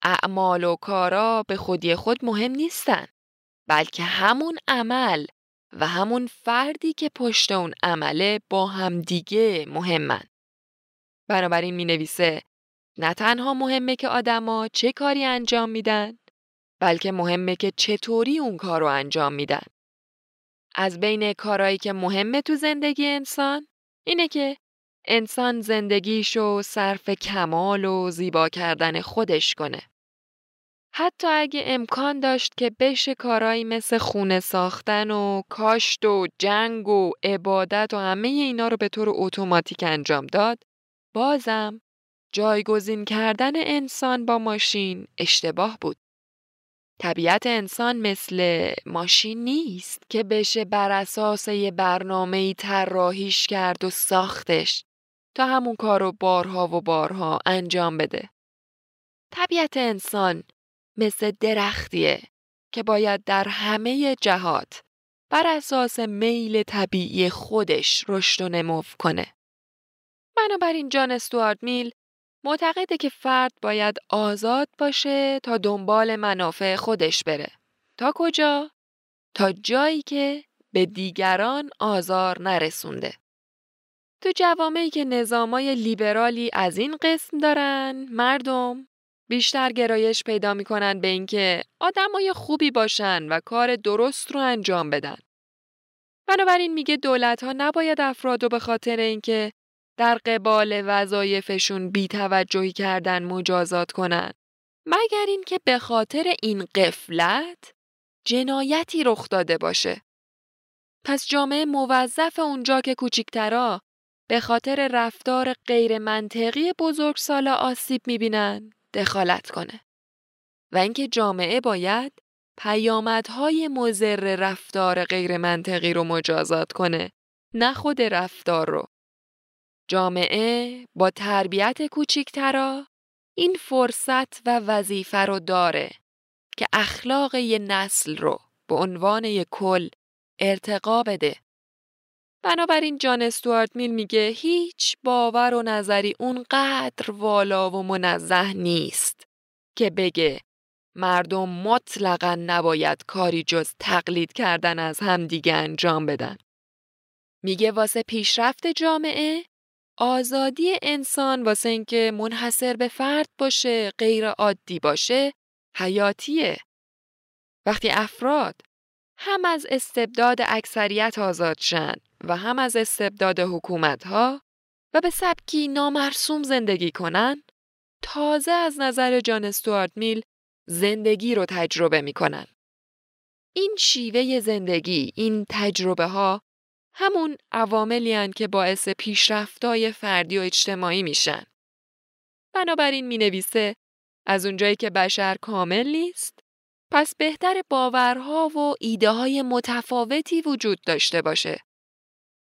اعمال و کارا به خودی خود مهم نیستن بلکه همون عمل و همون فردی که پشت اون عمله با هم دیگه مهمن. بنابراین می نویسه نه تنها مهمه که آدما چه کاری انجام میدن بلکه مهمه که چطوری اون کار رو انجام میدن. از بین کارهایی که مهمه تو زندگی انسان اینه که انسان زندگیشو صرف کمال و زیبا کردن خودش کنه. حتی اگه امکان داشت که بشه کارایی مثل خونه ساختن و کاشت و جنگ و عبادت و همه اینا رو به طور اتوماتیک انجام داد، بازم جایگزین کردن انسان با ماشین اشتباه بود. طبیعت انسان مثل ماشین نیست که بشه بر اساس یه برنامه طراحیش کرد و ساختش تا همون کار رو بارها و بارها انجام بده. طبیعت انسان مثل درختیه که باید در همه جهات بر اساس میل طبیعی خودش رشد و نمو کنه. بنابراین جان استوارد میل معتقده که فرد باید آزاد باشه تا دنبال منافع خودش بره. تا کجا؟ تا جایی که به دیگران آزار نرسونده. تو جوامعی که نظامای لیبرالی از این قسم دارن مردم بیشتر گرایش پیدا می‌کنن به اینکه آدمای خوبی باشن و کار درست رو انجام بدن. بنابراین میگه دولت ها نباید افراد رو به خاطر اینکه در قبال وظایفشون بیتوجهی کردن مجازات کنن. مگر اینکه به خاطر این قفلت جنایتی رخ داده باشه. پس جامعه موظف اونجا که کوچیکترا به خاطر رفتار غیر منطقی سال آسیب می‌بینن دخالت کنه. و اینکه جامعه باید پیامدهای مزر رفتار غیر منطقی رو مجازات کنه نه خود رفتار رو. جامعه با تربیت کوچیکترا این فرصت و وظیفه رو داره که اخلاق یه نسل رو به عنوان یک کل ارتقا بده بنابراین جان استوارت میل میگه هیچ باور و نظری اونقدر والا و منزه نیست که بگه مردم مطلقا نباید کاری جز تقلید کردن از همدیگه انجام بدن. میگه واسه پیشرفت جامعه آزادی انسان واسه اینکه منحصر به فرد باشه غیر عادی باشه حیاتیه. وقتی افراد هم از استبداد اکثریت آزاد شن و هم از استبداد حکومت ها و به سبکی نامرسوم زندگی کنن تازه از نظر جان استوارت میل زندگی رو تجربه می‌کنن. این شیوه زندگی، این تجربه ها همون عواملی که باعث پیشرفتای فردی و اجتماعی میشن. بنابراین می نویسه از اونجایی که بشر کامل نیست پس بهتر باورها و ایده های متفاوتی وجود داشته باشه.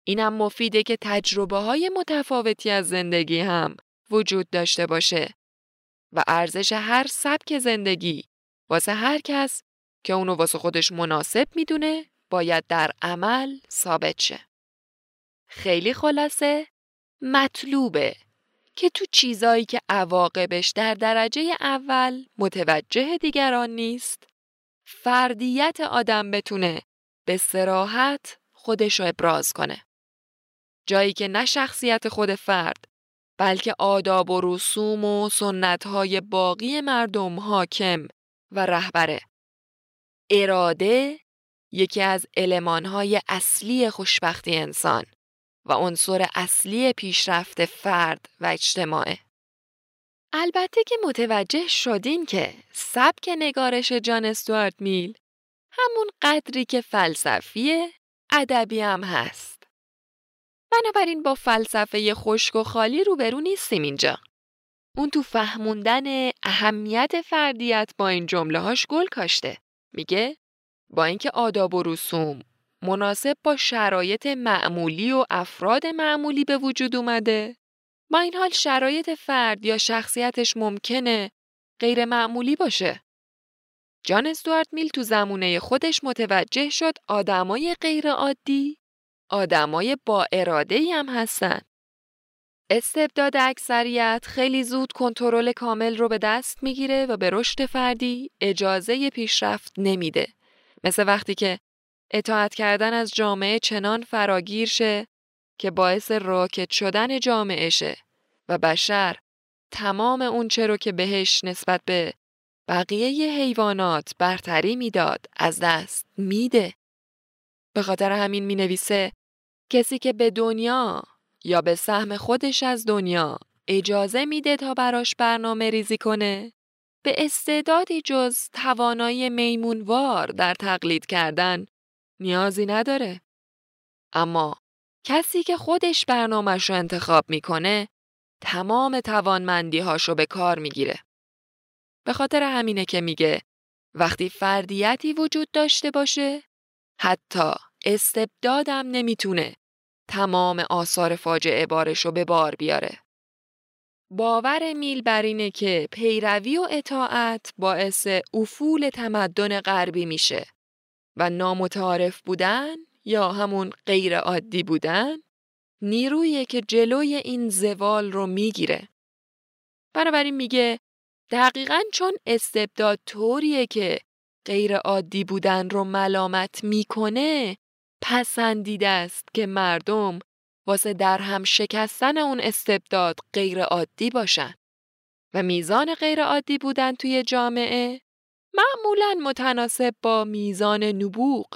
اینم مفیده که تجربه های متفاوتی از زندگی هم وجود داشته باشه و ارزش هر سبک زندگی واسه هر کس که اونو واسه خودش مناسب می‌دونه باید در عمل ثابت شه. خیلی خلاصه مطلوبه که تو چیزایی که عواقبش در درجه اول متوجه دیگران نیست فردیت آدم بتونه به سراحت خودش رو ابراز کنه. جایی که نه شخصیت خود فرد بلکه آداب و رسوم و سنتهای باقی مردم حاکم و رهبره. اراده یکی از المانهای اصلی خوشبختی انسان و عنصر اصلی پیشرفت فرد و اجتماعه. البته که متوجه شدین که سبک نگارش جان استوارت میل همون قدری که فلسفیه ادبی هم هست. بنابراین با فلسفه خشک و خالی روبرو نیستیم اینجا. اون تو فهموندن اهمیت فردیت با این جمله هاش گل کاشته. میگه با اینکه آداب و رسوم مناسب با شرایط معمولی و افراد معمولی به وجود اومده با این حال شرایط فرد یا شخصیتش ممکنه غیر معمولی باشه. جان استوارت میل تو زمونه خودش متوجه شد آدمای غیر عادی آدمای با اراده هم هستن. استبداد اکثریت خیلی زود کنترل کامل رو به دست می‌گیره و به رشد فردی اجازه پیشرفت نمیده. مثل وقتی که اطاعت کردن از جامعه چنان فراگیر شه که باعث راکت شدن جامعه شه و بشر تمام اون رو که بهش نسبت به بقیه حیوانات برتری می‌داد از دست میده. به خاطر همین می نویسه کسی که به دنیا یا به سهم خودش از دنیا اجازه میده تا براش برنامه ریزی کنه به استعدادی جز توانایی میمونوار در تقلید کردن نیازی نداره. اما کسی که خودش برنامهش رو انتخاب می‌کنه تمام توانمندی هاشو به کار می‌گیره. به خاطر همینه که میگه وقتی فردیتی وجود داشته باشه حتی استبدادم نمی‌تونه تمام آثار فاجعه بارش رو به بار بیاره. باور میل بر اینه که پیروی و اطاعت باعث افول تمدن غربی میشه و نامتعارف بودن یا همون غیر عادی بودن نیرویی که جلوی این زوال رو می‌گیره. بنابراین میگه دقیقا چون استبداد طوریه که غیر عادی بودن رو ملامت می‌کنه پسندیده است که مردم واسه در هم شکستن اون استبداد غیر عادی باشن و میزان غیر عادی بودن توی جامعه معمولا متناسب با میزان نبوغ،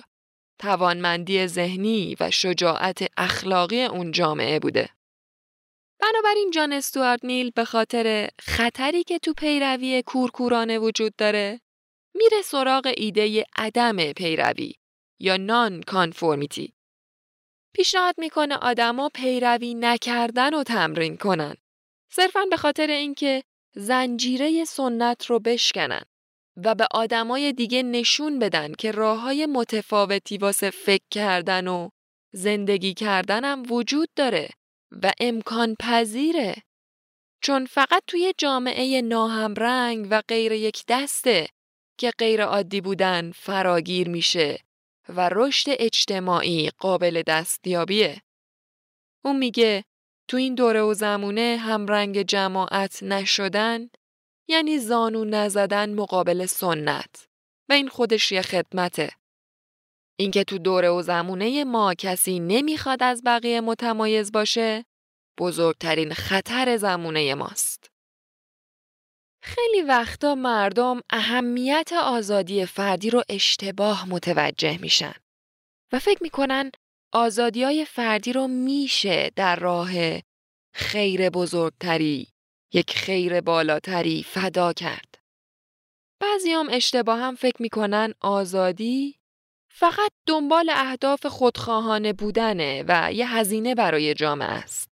توانمندی ذهنی و شجاعت اخلاقی اون جامعه بوده. بنابراین جان استوارت نیل به خاطر خطری که تو پیروی کورکورانه وجود داره میره سراغ ایده عدم پیروی یا نان کانفورمیتی. پیشنهاد می‌کنه آدما پیروی نکردن و تمرین کنن. صرفا به خاطر اینکه زنجیره سنت رو بشکنن و به آدمای دیگه نشون بدن که راه های متفاوتی واسه فکر کردن و زندگی کردنم وجود داره و امکان پذیره. چون فقط توی جامعه ناهمرنگ و غیر یک دسته که غیر عادی بودن فراگیر میشه و رشد اجتماعی قابل دستیابیه. اون میگه تو این دوره و زمونه همرنگ جماعت نشدن یعنی زانو نزدن مقابل سنت و این خودش یه خدمته. اینکه تو دوره و زمونه ما کسی نمی‌خواد از بقیه متمایز باشه بزرگترین خطر زمونه ماست. خیلی وقتا مردم اهمیت آزادی فردی رو اشتباه متوجه میشن و فکر می‌کنن آزادی های فردی رو میشه در راه خیر بزرگتری یک خیر بالاتری فدا کرد. بعضی هم اشتباه هم فکر می‌کنن آزادی فقط دنبال اهداف خودخواهانه بودنه و یه هزینه برای جامعه است.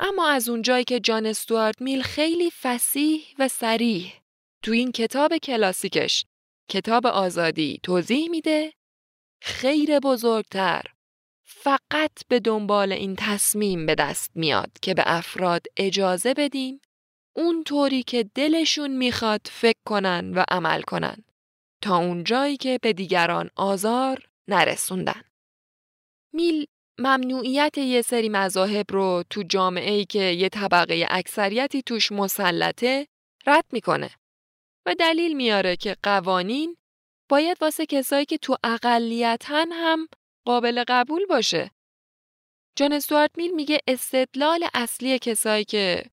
اما از اونجایی که جان استوارت میل خیلی فسیح و سریح تو این کتاب کلاسیکش. کتاب آزادی توضیح میده. خیر بزرگتر. فقط به دنبال این تصمیم به دست میاد که به افراد اجازه بدیم اون طوری که دلشون می‌خواد فکر کنن و عمل کنن. تا اون جایی که به دیگران آزار نرسوندن. میل ممنوعیت یه سری مذاهب رو تو جامعه ای که یه طبقه اکثریتی توش مسلطه رد می‌کنه و دلیل میاره که قوانین باید واسه کسایی که تو اقلیتن هم قابل قبول باشه. جان استوارت میل میگه استدلال اصلی کسایی که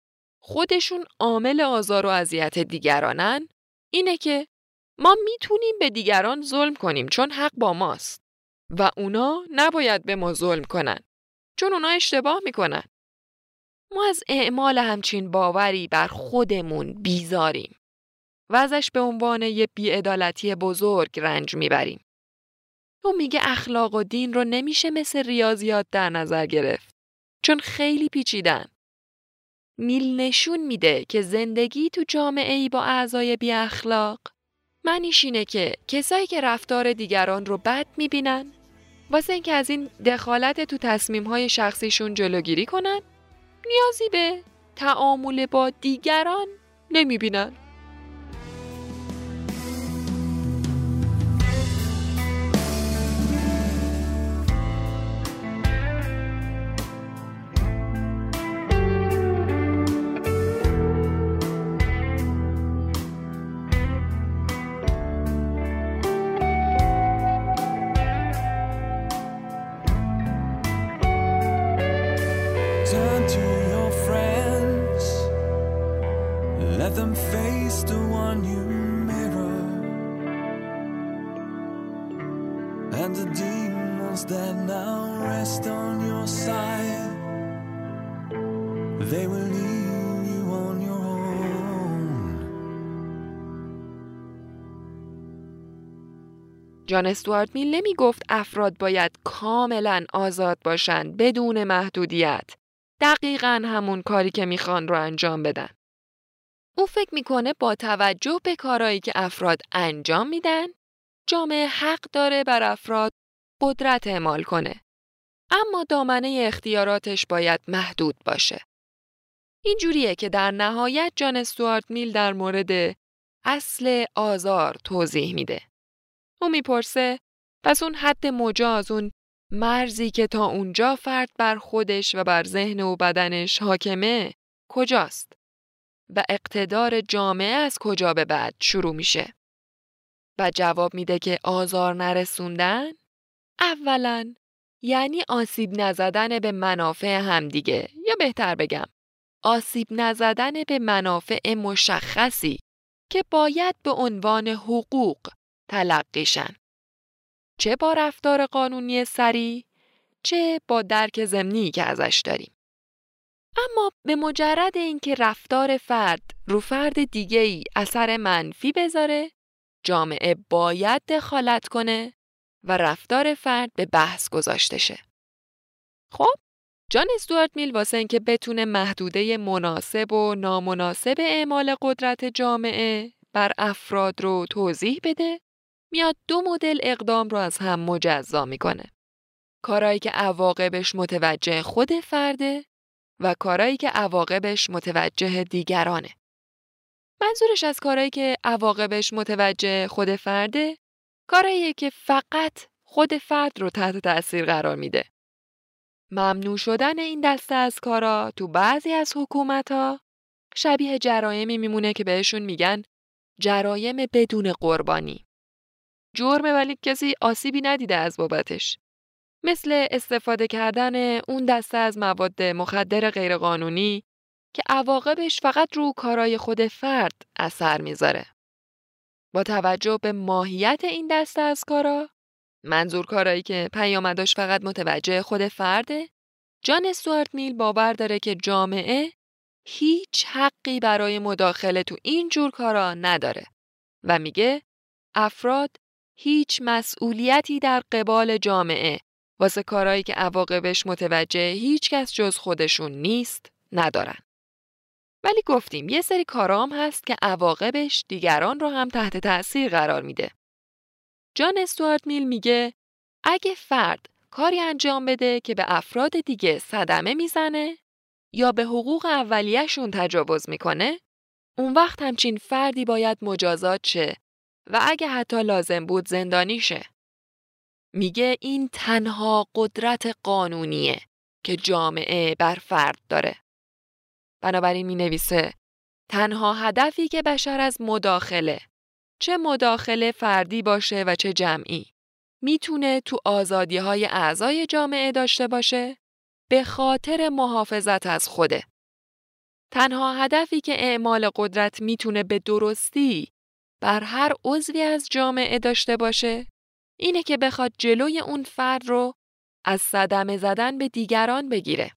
خودشون عامل آزار و اذیت دیگرانن اینه که ما می‌تونیم به دیگران ظلم کنیم چون حق با ماست و اونا نباید به ما ظلم کنن چون اونا اشتباه می‌کنن. ما از اعمال همچین باوری بر خودمون بیزاریم و ازش به عنوان یه بیعدالتی بزرگ رنج می‌بریم. او میگه اخلاق و دین رو نمیشه مثل ریاضیات در نظر گرفت چون خیلی پیچیدن. میل نشون میده که زندگی تو جامعه ای با اعضای بی اخلاق معنیش اینه که کسایی که رفتار دیگران رو بد می‌بینن واسه اینکه از این دخالت تو تصمیم های شخصیشون جلوگیری کنن نیازی به تعامل با دیگران نمی‌بینن. جان استوارت میل نمی گفت افراد باید کاملا آزاد باشند بدون محدودیت. دقیقا همون کاری که می‌خوان رو انجام بدن. او فکر می‌کنه با توجه به کارهایی که افراد انجام میدن، جامعه حق داره بر افراد قدرت اعمال کنه. اما دامنه اختیاراتش باید محدود باشه. این جوریه که در نهایت جان استوارت میل در مورد اصل آزار توضیح میده. او می‌پرسه پس اون حد مجاز اون مرزی که تا اونجا فرد بر خودش و بر ذهن و بدنش حاکمه کجاست؟ و اقتدار جامعه از کجا به بعد شروع میشه؟ و جواب میده که آزار نرسوندن؟ اولا یعنی آسیب نزدن به منافع همدیگه یا بهتر بگم آسیب نزدن به منافع مشخصی که باید به عنوان حقوق تلقیشن. چه با رفتار قانونی سری، چه با درک زمینی که ازش داریم. اما به مجرد اینکه رفتار فرد رو فرد دیگه ای اثر منفی بذاره، جامعه باید دخالت کنه و رفتار فرد به بحث گذاشته شه. خب، جان استوارت میل واسه اینکه بتونه محدوده مناسب و نامناسب اعمال قدرت جامعه بر افراد رو توضیح بده میاد دو مدل اقدام رو از هم مجزا می‌کنه. کارایی که عواقبش متوجه خود فرده و کارایی که عواقبش متوجه دیگرانه. منظورش از کارایی که عواقبش متوجه خود فرده، کارایی که فقط خود فرد رو تحت تأثیر قرار میده. ممنوع شدن این دسته از کارا تو بعضی از حکومت ها شبیه جرایمی میمونه که بهشون میگن جرایم بدون قربانی. جرمه ولی کسی آسیبی ندیده از بابتش. مثل استفاده کردن اون دسته از مواد مخدر غیرقانونی که عواقبش فقط رو کارای خود فرد اثر می‌ذاره. با توجه به ماهیت این دسته از کارا، منظور کارایی که پیامداش فقط متوجه خود فرده، جان استوارت میل باور داره که جامعه هیچ حقی برای مداخله تو این جور کارا نداره و میگه افراد هیچ مسئولیتی در قبال جامعه واسه کارهایی که عواقبش متوجه هیچ کس جز خودشون نیست ندارن. ولی گفتیم یه سری کارام هست که عواقبش دیگران رو هم تحت تأثیر قرار میده. جان استوارت میل میگه اگه فرد کاری انجام بده که به افراد دیگه صدمه می‌زنه یا به حقوق اولیهشون تجاوز می‌کنه اون وقت همچین فردی باید مجازات شه و اگه حتی لازم بود زندانی شه. میگه این تنها قدرت قانونیه که جامعه بر فرد داره. بنابراین می نویسه تنها هدفی که بشر از مداخله چه مداخله فردی باشه و چه جمعی می‌تونه تو آزادی های اعضای جامعه داشته باشه به خاطر محافظت از خوده. تنها هدفی که اعمال قدرت می‌تونه به درستی بر هر عضوی از جامعه داشته باشه اینه که بخواد جلوی اون فرد رو از صدمه زدن به دیگران بگیره.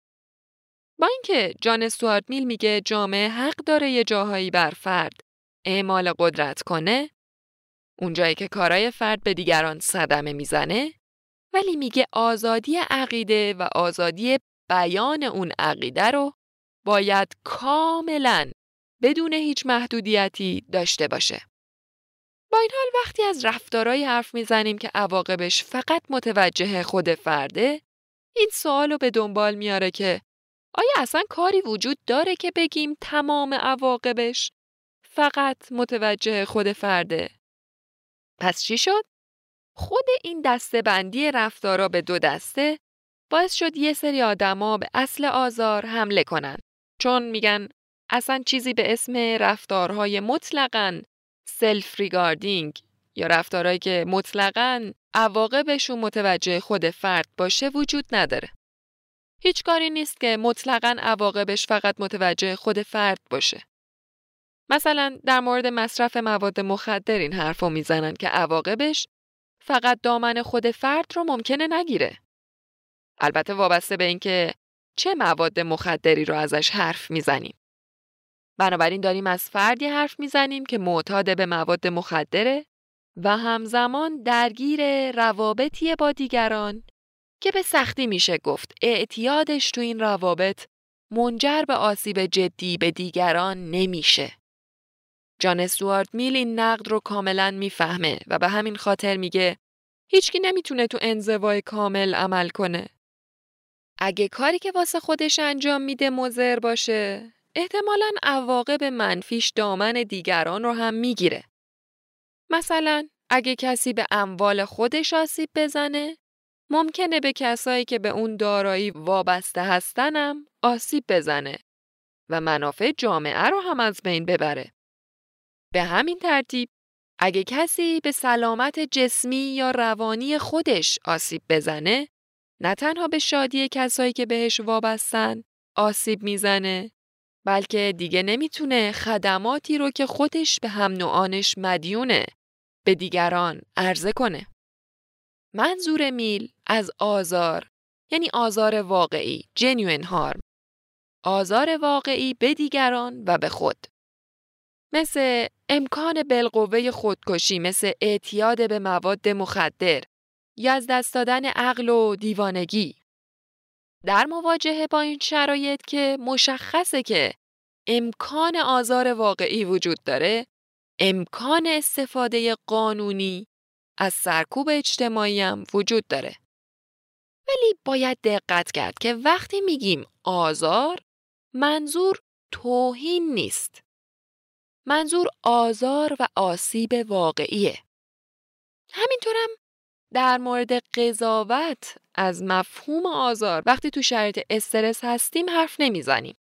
با اینکه جان استوارت میل میگه جامعه حق داره یه جاهایی بر فرد اعمال قدرت کنه اونجایی که کارای فرد به دیگران صدمه می‌زنه ولی میگه آزادی عقیده و آزادی بیان اون عقیده رو باید کاملا بدون هیچ محدودیتی داشته باشه. با این حال وقتی از رفتارهایی حرف می‌زنیم که عواقبش فقط متوجه خود فرده این سوال رو به دنبال میاره که آیا اصلا کاری وجود داره که بگیم تمام عواقبش فقط متوجه خود فرده؟ پس چی شد؟ خود این دسته بندی رفتارا به دو دسته باعث شد یه سری آدما به اصل آزار حمله کنن چون میگن اصلا چیزی به اسم رفتارهای مطلقاً self-regarding یا رفتارهایی که مطلقاً عواقبشون متوجه خود فرد باشه وجود نداره. هیچ کاری نیست که مطلقاً عواقبش فقط متوجه خود فرد باشه. مثلا در مورد مصرف مواد مخدر این حرف رو می‌زنن که عواقبش فقط دامن خود فرد رو ممکنه نگیره. البته وابسته به اینکه چه مواد مخدری رو ازش حرف می‌زنیم. بنابراین داریم از فردی حرف می‌زنیم که معتاد به مواد مخدره و همزمان درگیر روابطی با دیگران که به سختی میشه گفت اعتیادش تو این روابط منجر به آسیب جدی به دیگران نمیشه. جان استوارت میل این نقد رو کاملا می‌فهمه و به همین خاطر میگه هیچکی نمی‌تونه تو انزوای کامل عمل کنه. اگه کاری که واسه خودش انجام میده مزر باشه احتمالا عواقب منفیش دامن دیگران رو هم می‌گیره. مثلا اگه کسی به اموال خودش آسیب بزنه ممکنه به کسایی که به اون دارایی وابسته هستنم آسیب بزنه و منافع جامعه رو هم از بین ببره. به همین ترتیب اگه کسی به سلامت جسمی یا روانی خودش آسیب بزنه نه تنها به شادی کسایی که بهش وابستن آسیب می‌زنه بلکه دیگه نمی‌تونه خدماتی رو که خودش به هم نوعانش مدیونه به دیگران عرضه کنه. منظور میل از آزار یعنی آزار واقعی genuine harm. آزار واقعی به دیگران و به خود. مثل امکان بالقوه خودکشی مثل اعتیاد به مواد مخدر یا از دست دادن عقل و دیوانگی. در مواجهه با این شرایط که مشخصه که امکان آزار واقعی وجود داره امکان استفاده قانونی از سرکوب اجتماعی هم وجود داره. ولی باید دقت کرد که وقتی میگیم آزار منظور توهین نیست. منظور آزار و آسیب واقعیه. همینطورم در مورد قضاوت از مفهوم آزار وقتی تو شرایط استرس هستیم حرف نمی‌زنیم.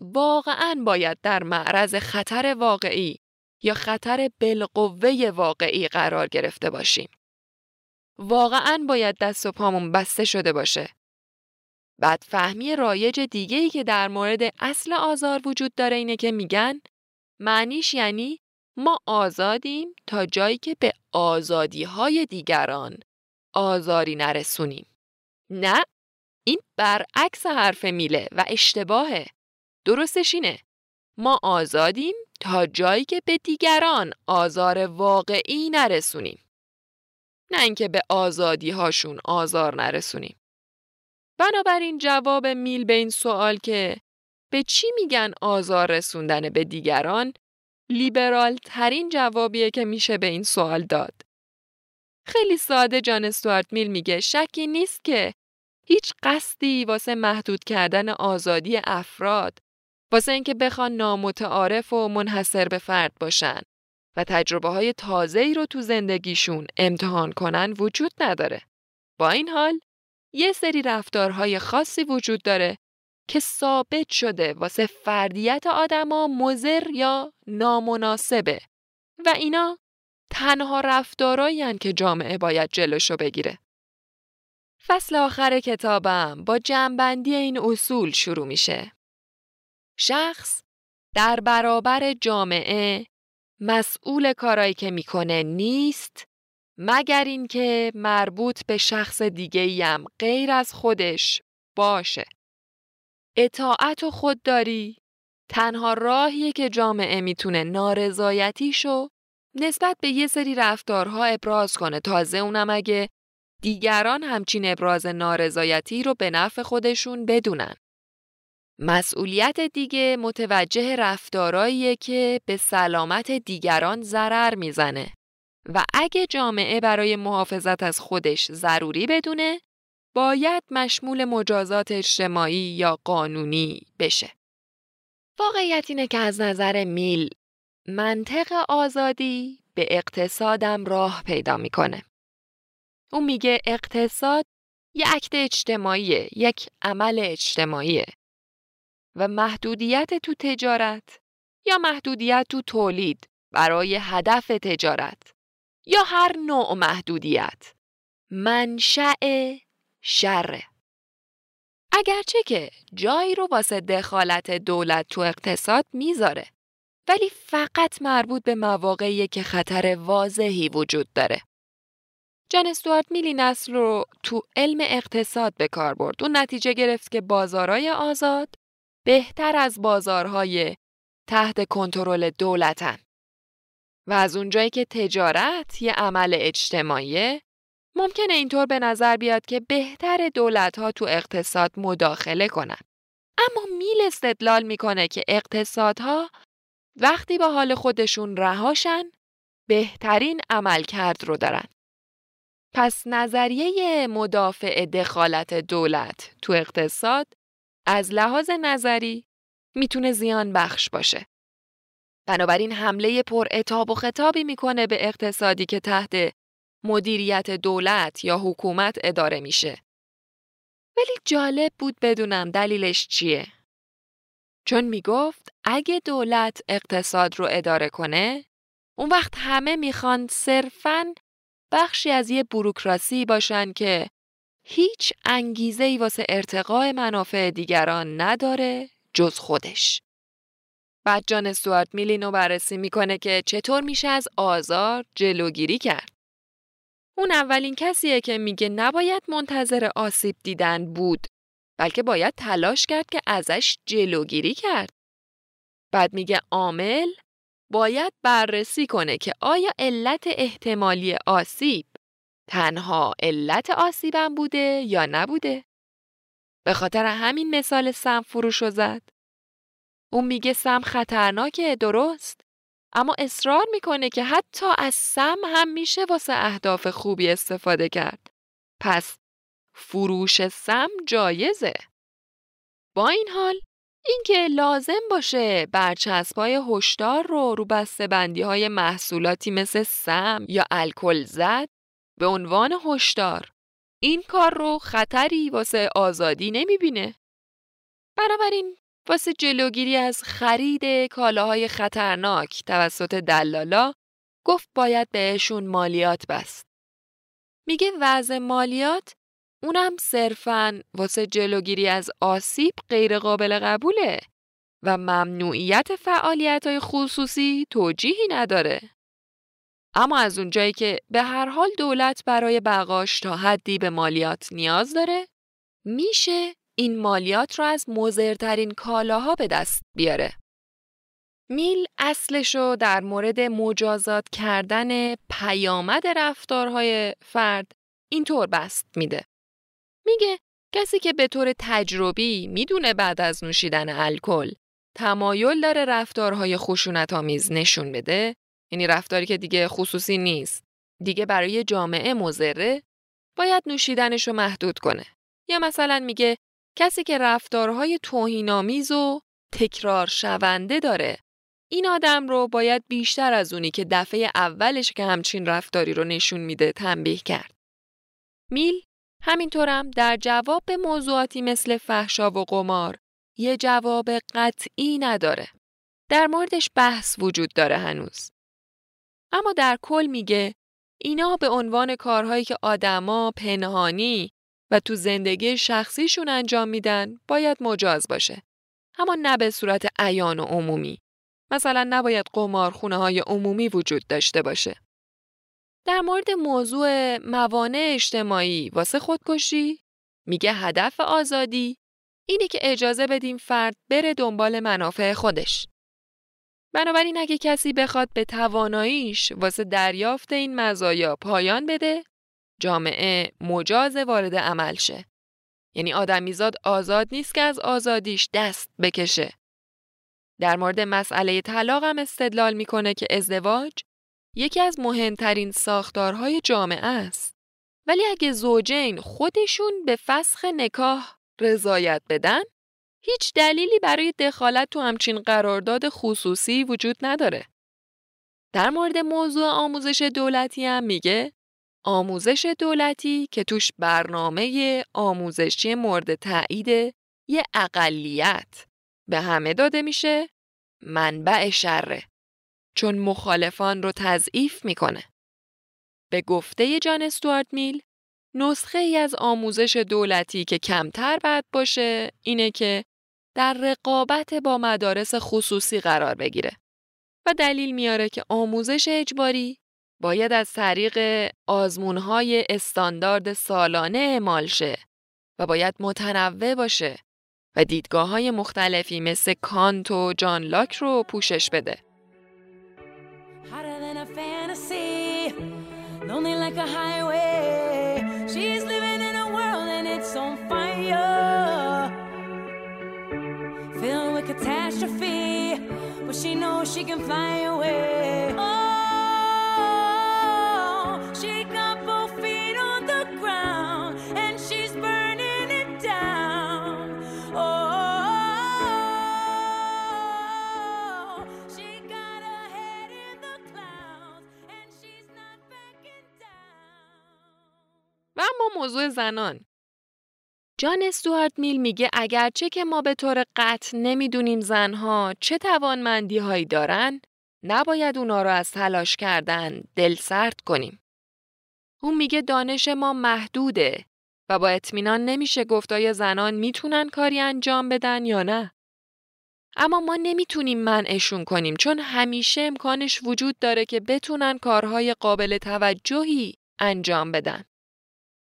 واقعا باید در معرض خطر واقعی یا خطر بالقوه واقعی قرار گرفته باشیم. واقعا باید دست و پامون بسته شده باشه. بعد فهمی رایج دیگه ای که در مورد اصل آزار وجود داره اینه که میگن معنیش یعنی ما آزادیم تا جایی که به آزادی های دیگران آزاری نرسونیم. نه این برعکس حرف میله و اشتباهه. درستش اینه. ما آزادیم تا جایی که به دیگران آزار واقعی نرسونیم. نه اینکه به آزادی هاشون آزار نرسونیم. بنابراین جواب میل به این سوال که به چی میگن آزار رسوندن به دیگران لیبرال ترین جوابیه که میشه به این سوال داد. خیلی ساده جان استوارت میل میگه شکی نیست که هیچ قصدی واسه محدود کردن آزادی افراد واسه اینکه بخوان نامتعارف و منحصر به فرد باشن و تجربه های تازه رو تو زندگیشون امتحان کنن وجود نداره. با این حال یه سری رفتارهای خاصی وجود داره که ثابت شده واسه فردیت آدما مزر یا نامناسبه و اینا تنها رفتارایی که جامعه باید جلوشو بگیره. فصل آخر کتابم با جمعبندی این اصول شروع میشه. شخص در برابر جامعه مسئول کارایی که می‌کنه نیست مگر اینکه مربوط به شخص دیگه هم غیر از خودش باشه. اطاعت و خودداری تنها راهیه که جامعه می‌تونه نارضایتیشو نسبت به یه سری رفتارها ابراز کنه تازه اونم اگه دیگران همچین ابراز نارضایتی رو به نفع خودشون بدونن. مسئولیت دیگه متوجه رفتاراییه که به سلامت دیگران ضرر می‌زنه و اگه جامعه برای محافظت از خودش ضروری بدونه باید مشمول مجازات اجتماعی یا قانونی بشه. واقعیت اینه که از نظر میل منطق آزادی به اقتصادم راه پیدا می‌کنه. اون میگه اقتصاد یک اکت اجتماعیه، یک عمل اجتماعیه و محدودیت تو تجارت یا محدودیت تو تولید برای هدف تجارت یا هر نوع محدودیت منشأ شره. اگرچه که جایی رو واسه دخالت دولت تو اقتصاد می‌ذاره ولی فقط مربوط به مواقعی که خطر واضحی وجود داره. جان استوارت میلی نسل رو تو علم اقتصاد به کار برد. اون نتیجه گرفت که بازارهای آزاد بهتر از بازارهای تحت کنترل دولتن. و از اونجایی که تجارت یه عمل اجتماعیه ممکنه اینطور به نظر بیاد که بهتر دولت ها تو اقتصاد مداخله کنن. اما میل استدلال می‌کنه که اقتصادها وقتی با حال خودشون رهاشن بهترین عملکرد رو دارن. پس نظریه مدافع دخالت دولت تو اقتصاد از لحاظ نظری می‌تونه زیان بخش باشه. بنابراین حمله پر اتاب و خطابی می‌کنه به اقتصادی که تحت مدیریت دولت یا حکومت اداره میشه. ولی جالب بود بدونم دلیلش چیه. چون می‌گفت اگه دولت اقتصاد رو اداره کنه اون وقت همه می‌خوان صرفاً بخشی از یه بروکراسی باشن که هیچ انگیزه ای واسه ارتقاء منافع دیگران نداره جز خودش. بعد جان استوارت میلینو بررسی می‌کنه که چطور میشه از آزار جلوگیری کرد. اون اولین کسیه که میگه نباید منتظر آسیب دیدن بود بلکه باید تلاش کرد که ازش جلوگیری کرد. بعد میگه عامل باید بررسی کنه که آیا علت احتمالی آسیب تنها علت آسیبم بوده یا نبوده؟ به خاطر همین مثال سم فروش زد. اون میگه سم خطرناکه درست اما اصرار می‌کنه که حتی از سم هم میشه واسه اهداف خوبی استفاده کرد. پس فروش سم جایزه. با این حال اینکه لازم باشه برچسبای هشدار رو رو بسته بندی های محصولاتی مثل سم یا الکل زد به عنوان هشدار این کار رو خطری واسه آزادی نمی‌بینه. بنابراین واسه جلوگیری از خرید کالاهای خطرناک توسط دلالا گفت باید بهشون مالیات بست. میگه وضع مالیات اونم صرفاً واسه جلوگیری از آسیب غیرقابل قبوله و ممنوعیت فعالیت های خصوصی توجیهی نداره. اما از اونجایی که به هر حال دولت برای بقاش تا حدی به مالیات نیاز داره، میشه این مالیات رو از مزرترین کالاها به دست بیاره. میل اصلشو در مورد مجازات کردن پیامد رفتارهای فرد اینطور بست میده. میگه کسی که به طور تجربی می‌دونه بعد از نوشیدن الکل تمایل داره رفتارهای خشونت آمیز نشون بده یعنی رفتاری که دیگه خصوصی نیست دیگه برای جامعه مزره باید نوشیدنش رو محدود کنه یا مثلا میگه کسی که رفتارهای توهینآمیز و تکرار شونده داره این آدم رو باید بیشتر از اونی که دفعه اولش که همچین رفتاری رو نشون میده تنبیه کرد. میل همینطورم در جواب به موضوعاتی مثل فحشا و قمار یه جواب قطعی نداره. در موردش بحث وجود داره هنوز. اما در کل میگه اینا به عنوان کارهایی که آدما پنهانی و تو زندگی شخصیشون انجام میدن باید مجاز باشه. اما نه به صورت عیان و عمومی. مثلا نباید قمارخونه های عمومی وجود داشته باشه. در مورد موضوع موانع اجتماعی واسه خودکشی میگه هدف آزادی اینه که اجازه بدیم فرد بره دنبال منافع خودش. بنابراین اگه کسی بخواد به تواناییش واسه دریافت این مزایا پایان بده، جامعه مجاز وارد عمل شه. یعنی آدمیزاد آزاد نیست که از آزادیش دست بکشه. در مورد مسئله طلاق هم استدلال می‌کنه که ازدواج یکی از مهمترین ساختارهای جامعه است. ولی اگه زوجین خودشون به فسخ نکاح رضایت بدن، هیچ دلیلی برای دخالت تو همچین قرارداد خصوصی وجود نداره. در مورد موضوع آموزش دولتی هم میگه آموزش دولتی که توش برنامه آموزشی مورد تایید یه اقلیت به همه داده میشه منبع شره چون مخالفان رو تضعیف می‌کنه. به گفته جان استوارت میل نسخه ای از آموزش دولتی که کمتر بد باشه اینه که در رقابت با مدارس خصوصی قرار بگیره و دلیل میاره که آموزش اجباری باید از طریق آزمونهای استاندارد سالانه اعمال شه و باید متنوع باشه و دیدگاه های مختلفی مثل کانت و جان لاک رو پوشش بده. she knows she can fly away. موضوع زنان. جان استوارت میل میگه اگرچه که ما به طور قطع نمی‌دونیم زنها چه توانمندی هایی دارن، نباید اونا رو از تلاش کردن دل سرد کنیم. اون میگه دانش ما محدوده و با اطمینان نمیشه گفت آیا زنان می‌تونن کاری انجام بدن یا نه. اما ما نمی‌تونیم منعشون کنیم چون همیشه امکانش وجود داره که بتونن کارهای قابل توجهی انجام بدن.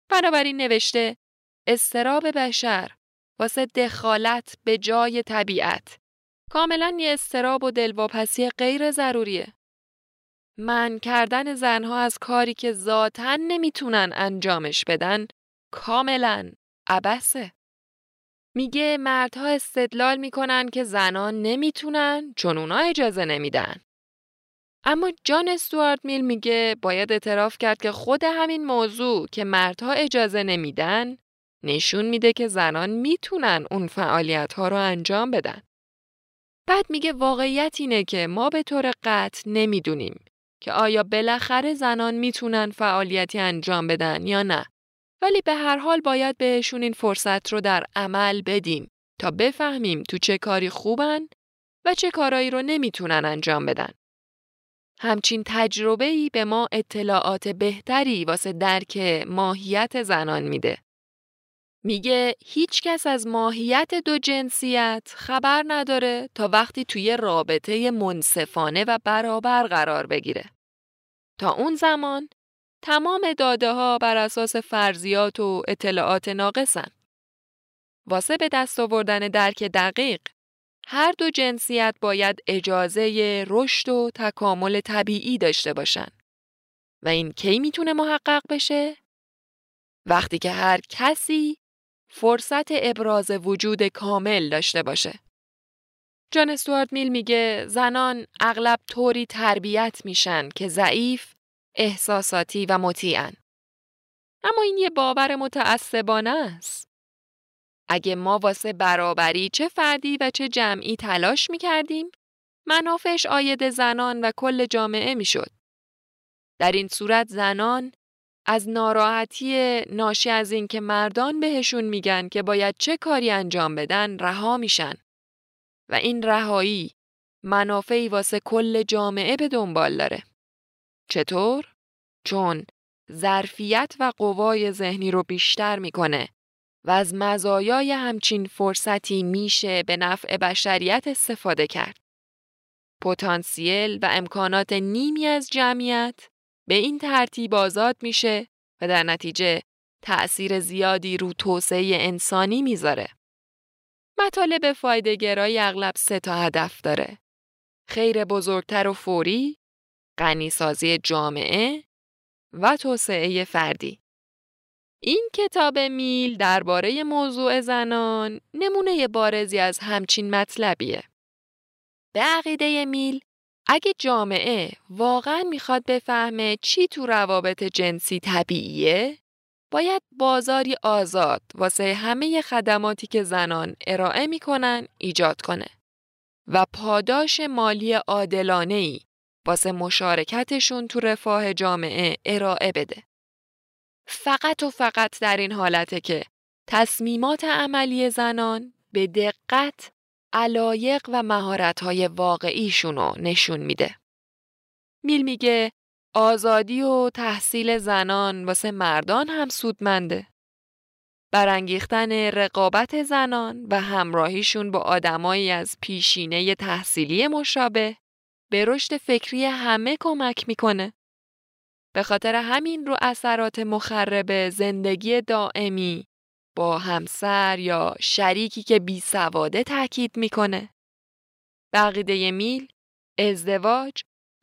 بنابراین نوشته استراب بشر واسه دخالت به جای طبیعت کاملا یه استراب و دلواپسی غیر ضروریه. من کردن زنها از کاری که ذاتا نمی‌تونن انجامش بدن کاملا عبسه. میگه مردها استدلال می‌کنن که زنان نمی‌تونن چون اونا اجازه نمیدن. اما جان استوارت میل میگه باید اعتراف کرد که خود همین موضوع که مردها اجازه نمیدن نشون میده که زنان می‌تونن اون فعالیت ها رو انجام بدن. بعد میگه واقعیت اینه که ما به طور قطع نمی‌دونیم که آیا بالاخره زنان می‌تونن فعالیتی انجام بدن یا نه. ولی به هر حال باید بهشون این فرصت رو در عمل بدیم تا بفهمیم تو چه کاری خوبن و چه کارایی رو نمی‌تونن انجام بدن. همچین تجربه ای به ما اطلاعات بهتری واسه درک ماهیت زنان میده. میگه هیچ کس از ماهیت دو جنسیت خبر نداره تا وقتی توی رابطه منصفانه و برابر قرار بگیره. تا اون زمان تمام داده ها بر اساس فرضیات و اطلاعات ناقصن. واسه به دست آوردن درک دقیق هر دو جنسیت باید اجازه رشد و تکامل طبیعی داشته باشن. و این کی می‌تونه محقق بشه؟ وقتی که هر کسی فرصت ابراز وجود کامل داشته باشه. جان استوارت میل میگه زنان اغلب طوری تربیت میشن که ضعیف، احساساتی و مطیعن. اما این یه باور متعصبانه است. اگه ما واسه برابری چه فردی و چه جمعی تلاش می‌کردیم، منافعش آید زنان و کل جامعه می‌شد. در این صورت زنان از ناراحتی ناشی از اینکه مردان بهشون میگن که باید چه کاری انجام بدن رها میشن و این رهایی منافعی واسه کل جامعه به دنبال داره. چطور؟ چون ظرفیت و قوای ذهنی رو بیشتر می‌کنه و از مزایای همچین فرصتی میشه به نفع بشریت استفاده کرد. پتانسیل و امکانات نیمی از جمعیت به این ترتیب آزاد میشه و در نتیجه تأثیر زیادی رو توسعه انسانی می‌ذاره. مطالب فایده گرایی اغلب سه تا هدف داره. خیر بزرگتر و فوری، غنیسازی جامعه و توسعه فردی. این کتاب میل درباره موضوع زنان نمونه بارزی از همچین مطلبیه. به عقیده میل اگه جامعه واقعا می‌خواد بفهمه چی تو روابط جنسی طبیعیه باید بازاری آزاد واسه همه خدماتی که زنان ارائه می‌کنن ایجاد کنه و پاداش مالی عادلانه ای واسه مشارکتشون تو رفاه جامعه ارائه بده. فقط و فقط در این حالته که تصمیمات عملی زنان به دقت علایق و مهارت‌های واقعیشونو نشون میده. میل میگه آزادی و تحصیل زنان واسه مردان هم سودمنده. برانگیختن رقابت زنان و همراهیشون با آدمایی از پیشینه تحصیلی مشابه به رشد فکری همه کمک می‌کنه. به خاطر همین رو اثرات مخرب زندگی دائمی با همسر یا شریکی که بی سواده تاکید می‌کنه. بقیده میل ازدواج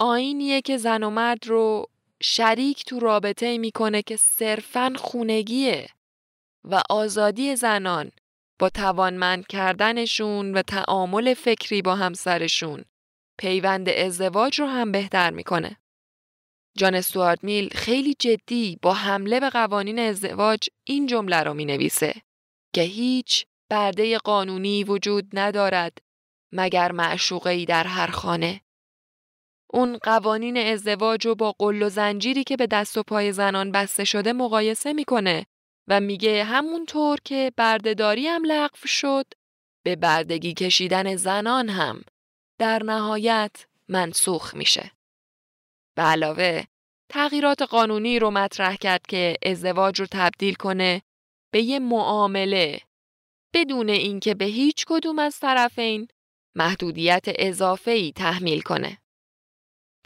آینیه که زن و مرد رو شریک تو رابطه می‌کنه که صرفاً خونگیه و آزادی زنان با توانمند کردنشون و تعامل فکری با همسرشون پیوند ازدواج رو هم بهتر می‌کنه. جان استوارد میل خیلی جدی با حمله به قوانین ازدواج این جمله رو می نویسه که هیچ برده قانونی وجود ندارد مگر معشوقه در هر خانه. اون قوانین ازدواج رو با قل و زنجیری که به دست و پای زنان بسته شده مقایسه می‌کنه و میگه همونطور که بردهداری هم لغو شد به بردگی کشیدن زنان هم در نهایت منسوخ میشه. به علاوه تغییرات قانونی رو مطرح کرد که ازدواج رو تبدیل کنه به یه معامله بدون اینکه به هیچ کدوم از طرفین محدودیت اضافه ای تحمیل کنه.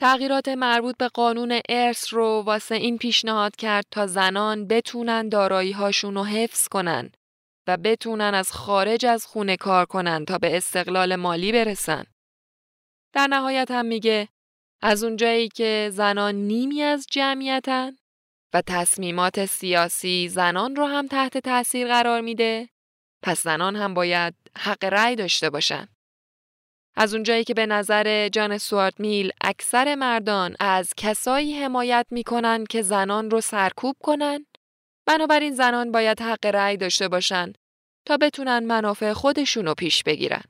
تغییرات مربوط به قانون ارث رو واسه این پیشنهاد کرد تا زنان بتونن دارایی هاشون رو حفظ کنن و بتونن از خارج از خونه کار کنن تا به استقلال مالی برسن. در نهایت هم میگه از اونجایی که زنان نیمی از جمعیتن و تصمیمات سیاسی زنان رو هم تحت تاثیر قرار میده پس زنان هم باید حق رأی داشته باشن. از اونجایی که به نظر جان سوارت میل اکثر مردان از کسایی حمایت می‌کنن که زنان رو سرکوب کنن بنابراین زنان باید حق رأی داشته باشن تا بتونن منافع خودشون رو پیش بگیرن.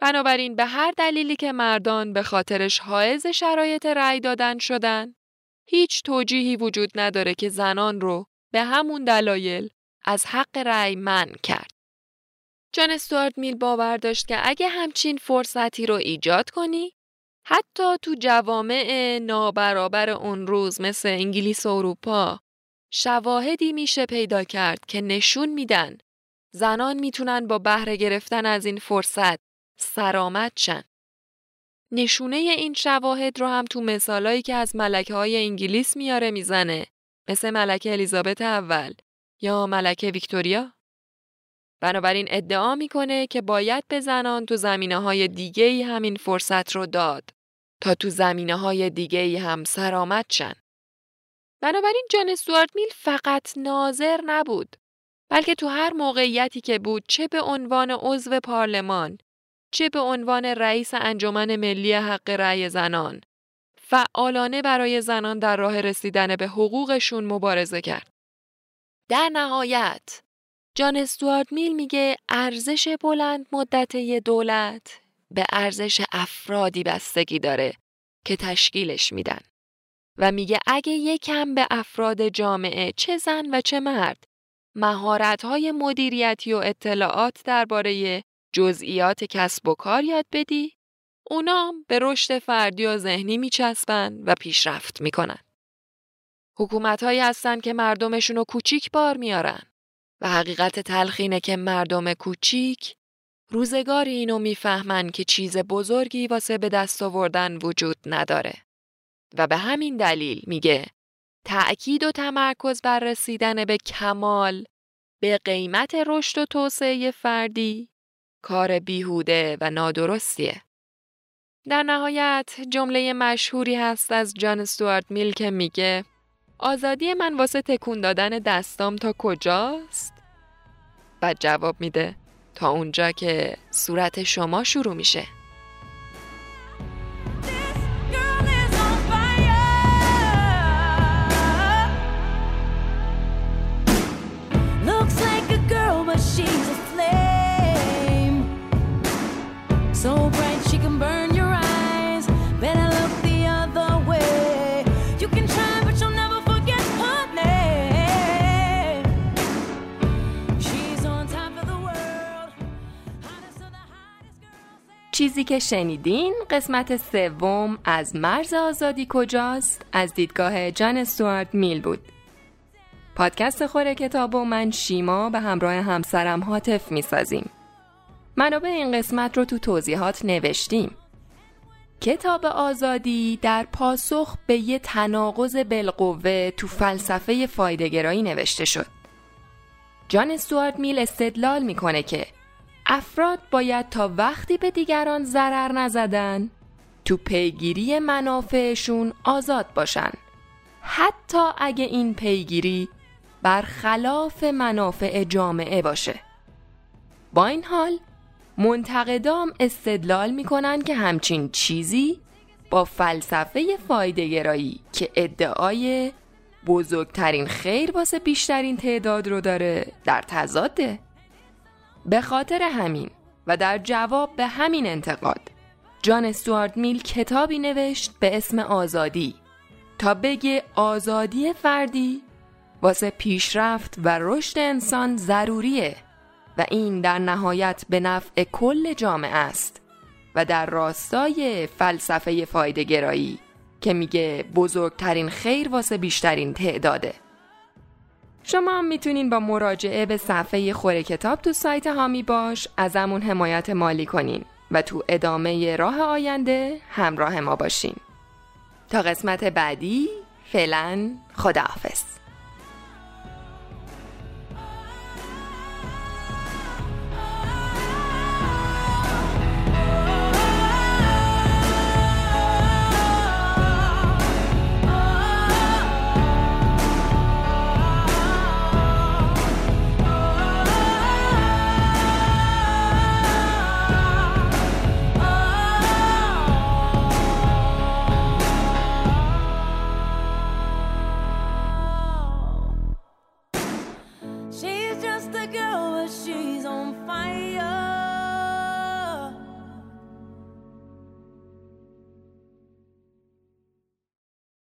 بنابراین به هر دلیلی که مردان به خاطرش حائز شرایط رأی دادن شدن هیچ توجیهی وجود نداره که زنان رو به همون دلایل از حق رأی منع کرد. جان استوارد میل باور داشت که اگه همچین فرصتی رو ایجاد کنی حتی تو جوامع نابرابر اون روز مثل انگلیس و اروپا شواهدی میشه پیدا کرد که نشون میدن زنان می‌تونن با بهره گرفتن از این فرصت سرامت شن. نشونه این شواهد رو هم تو مثالایی که از ملکه های انگلیس میاره می‌زنه مثل ملکه الیزابت اول یا ملکه ویکتوریا بنابراین ادعا می‌کنه که باید به زنان تو زمینه های دیگه ای همین فرصت رو داد تا تو زمینه های دیگه ای هم سرامت شن. بنابراین جان استوارت میل فقط ناظر نبود بلکه تو هر موقعیتی که بود چه به عنوان عضو پارلمان چه به عنوان رئیس انجمن ملی حق رأی زنان فعالانه برای زنان در راه رسیدن به حقوقشون مبارزه کرد. در نهایت جان استوارت میل میگه ارزش بلند مدته دولت به ارزش افرادی بستگی داره که تشکیلش میدن. و میگه اگه یکم به افراد جامعه چه زن و چه مرد مهارت‌های مدیریتی و اطلاعات درباره جزئیات کسب و کار یاد بدی اونام به رشد فردی و ذهنی میچسبن و پیشرفت می‌کنن. حکومت هایی هستن که مردمشون رو کوچیک بار میارن و حقیقت تلخینه که مردم کوچیک روزگاری اینو می‌فهمن که چیز بزرگی واسه به دست آوردن وجود نداره. و به همین دلیل میگه تأکید و تمرکز بر رسیدن به کمال به قیمت رشد و توسعه فردی کار بیهوده و نادرستیه. در نهایت جمله مشهوری هست از جان استوارت میل که میگه آزادی من واسه تکون دادن دستام تا کجاست؟ بعد جواب میده تا اونجا که صورت شما شروع میشه. چیزی که شنیدین قسمت سوم از مرز آزادی کجاست؟ از دیدگاه جان استوارت میل بود. پادکست خوره کتاب و من شیما به همراه همسرم حاطف می‌سازیم. منابع این قسمت رو تو توضیحات نوشتیم. کتاب آزادی در پاسخ به یه تناقض بالقوه تو فلسفه فایدهگرایی نوشته شد. جان استوارت میل استدلال می‌کنه که افراد باید تا وقتی به دیگران ضرر نزدن تو پیگیری منافعشون آزاد باشن حتی اگه این پیگیری برخلاف منافع جامعه باشه با این حال منتقدام استدلال می‌کنن که همچین چیزی با فلسفه فایدهگرایی که ادعای بزرگترین خیر واسه بیشترین تعداد رو داره در تضاده. به خاطر همین و در جواب به همین انتقاد جان استوارد میل کتابی نوشت به اسم آزادی تا بگه آزادی فردی واسه پیشرفت و رشد انسان ضروریه. و این در نهایت به نفع کل جامعه است و در راستای فلسفه فایده گرایی که میگه بزرگترین خیر واسه بیشترین تعداده. شما هم می‌تونین با مراجعه به صفحه خوره کتاب تو سایت هامی باش ازمون حمایت مالی کنین و تو ادامه راه آینده همراه ما باشین. تا قسمت بعدی فعلا خداحافظ.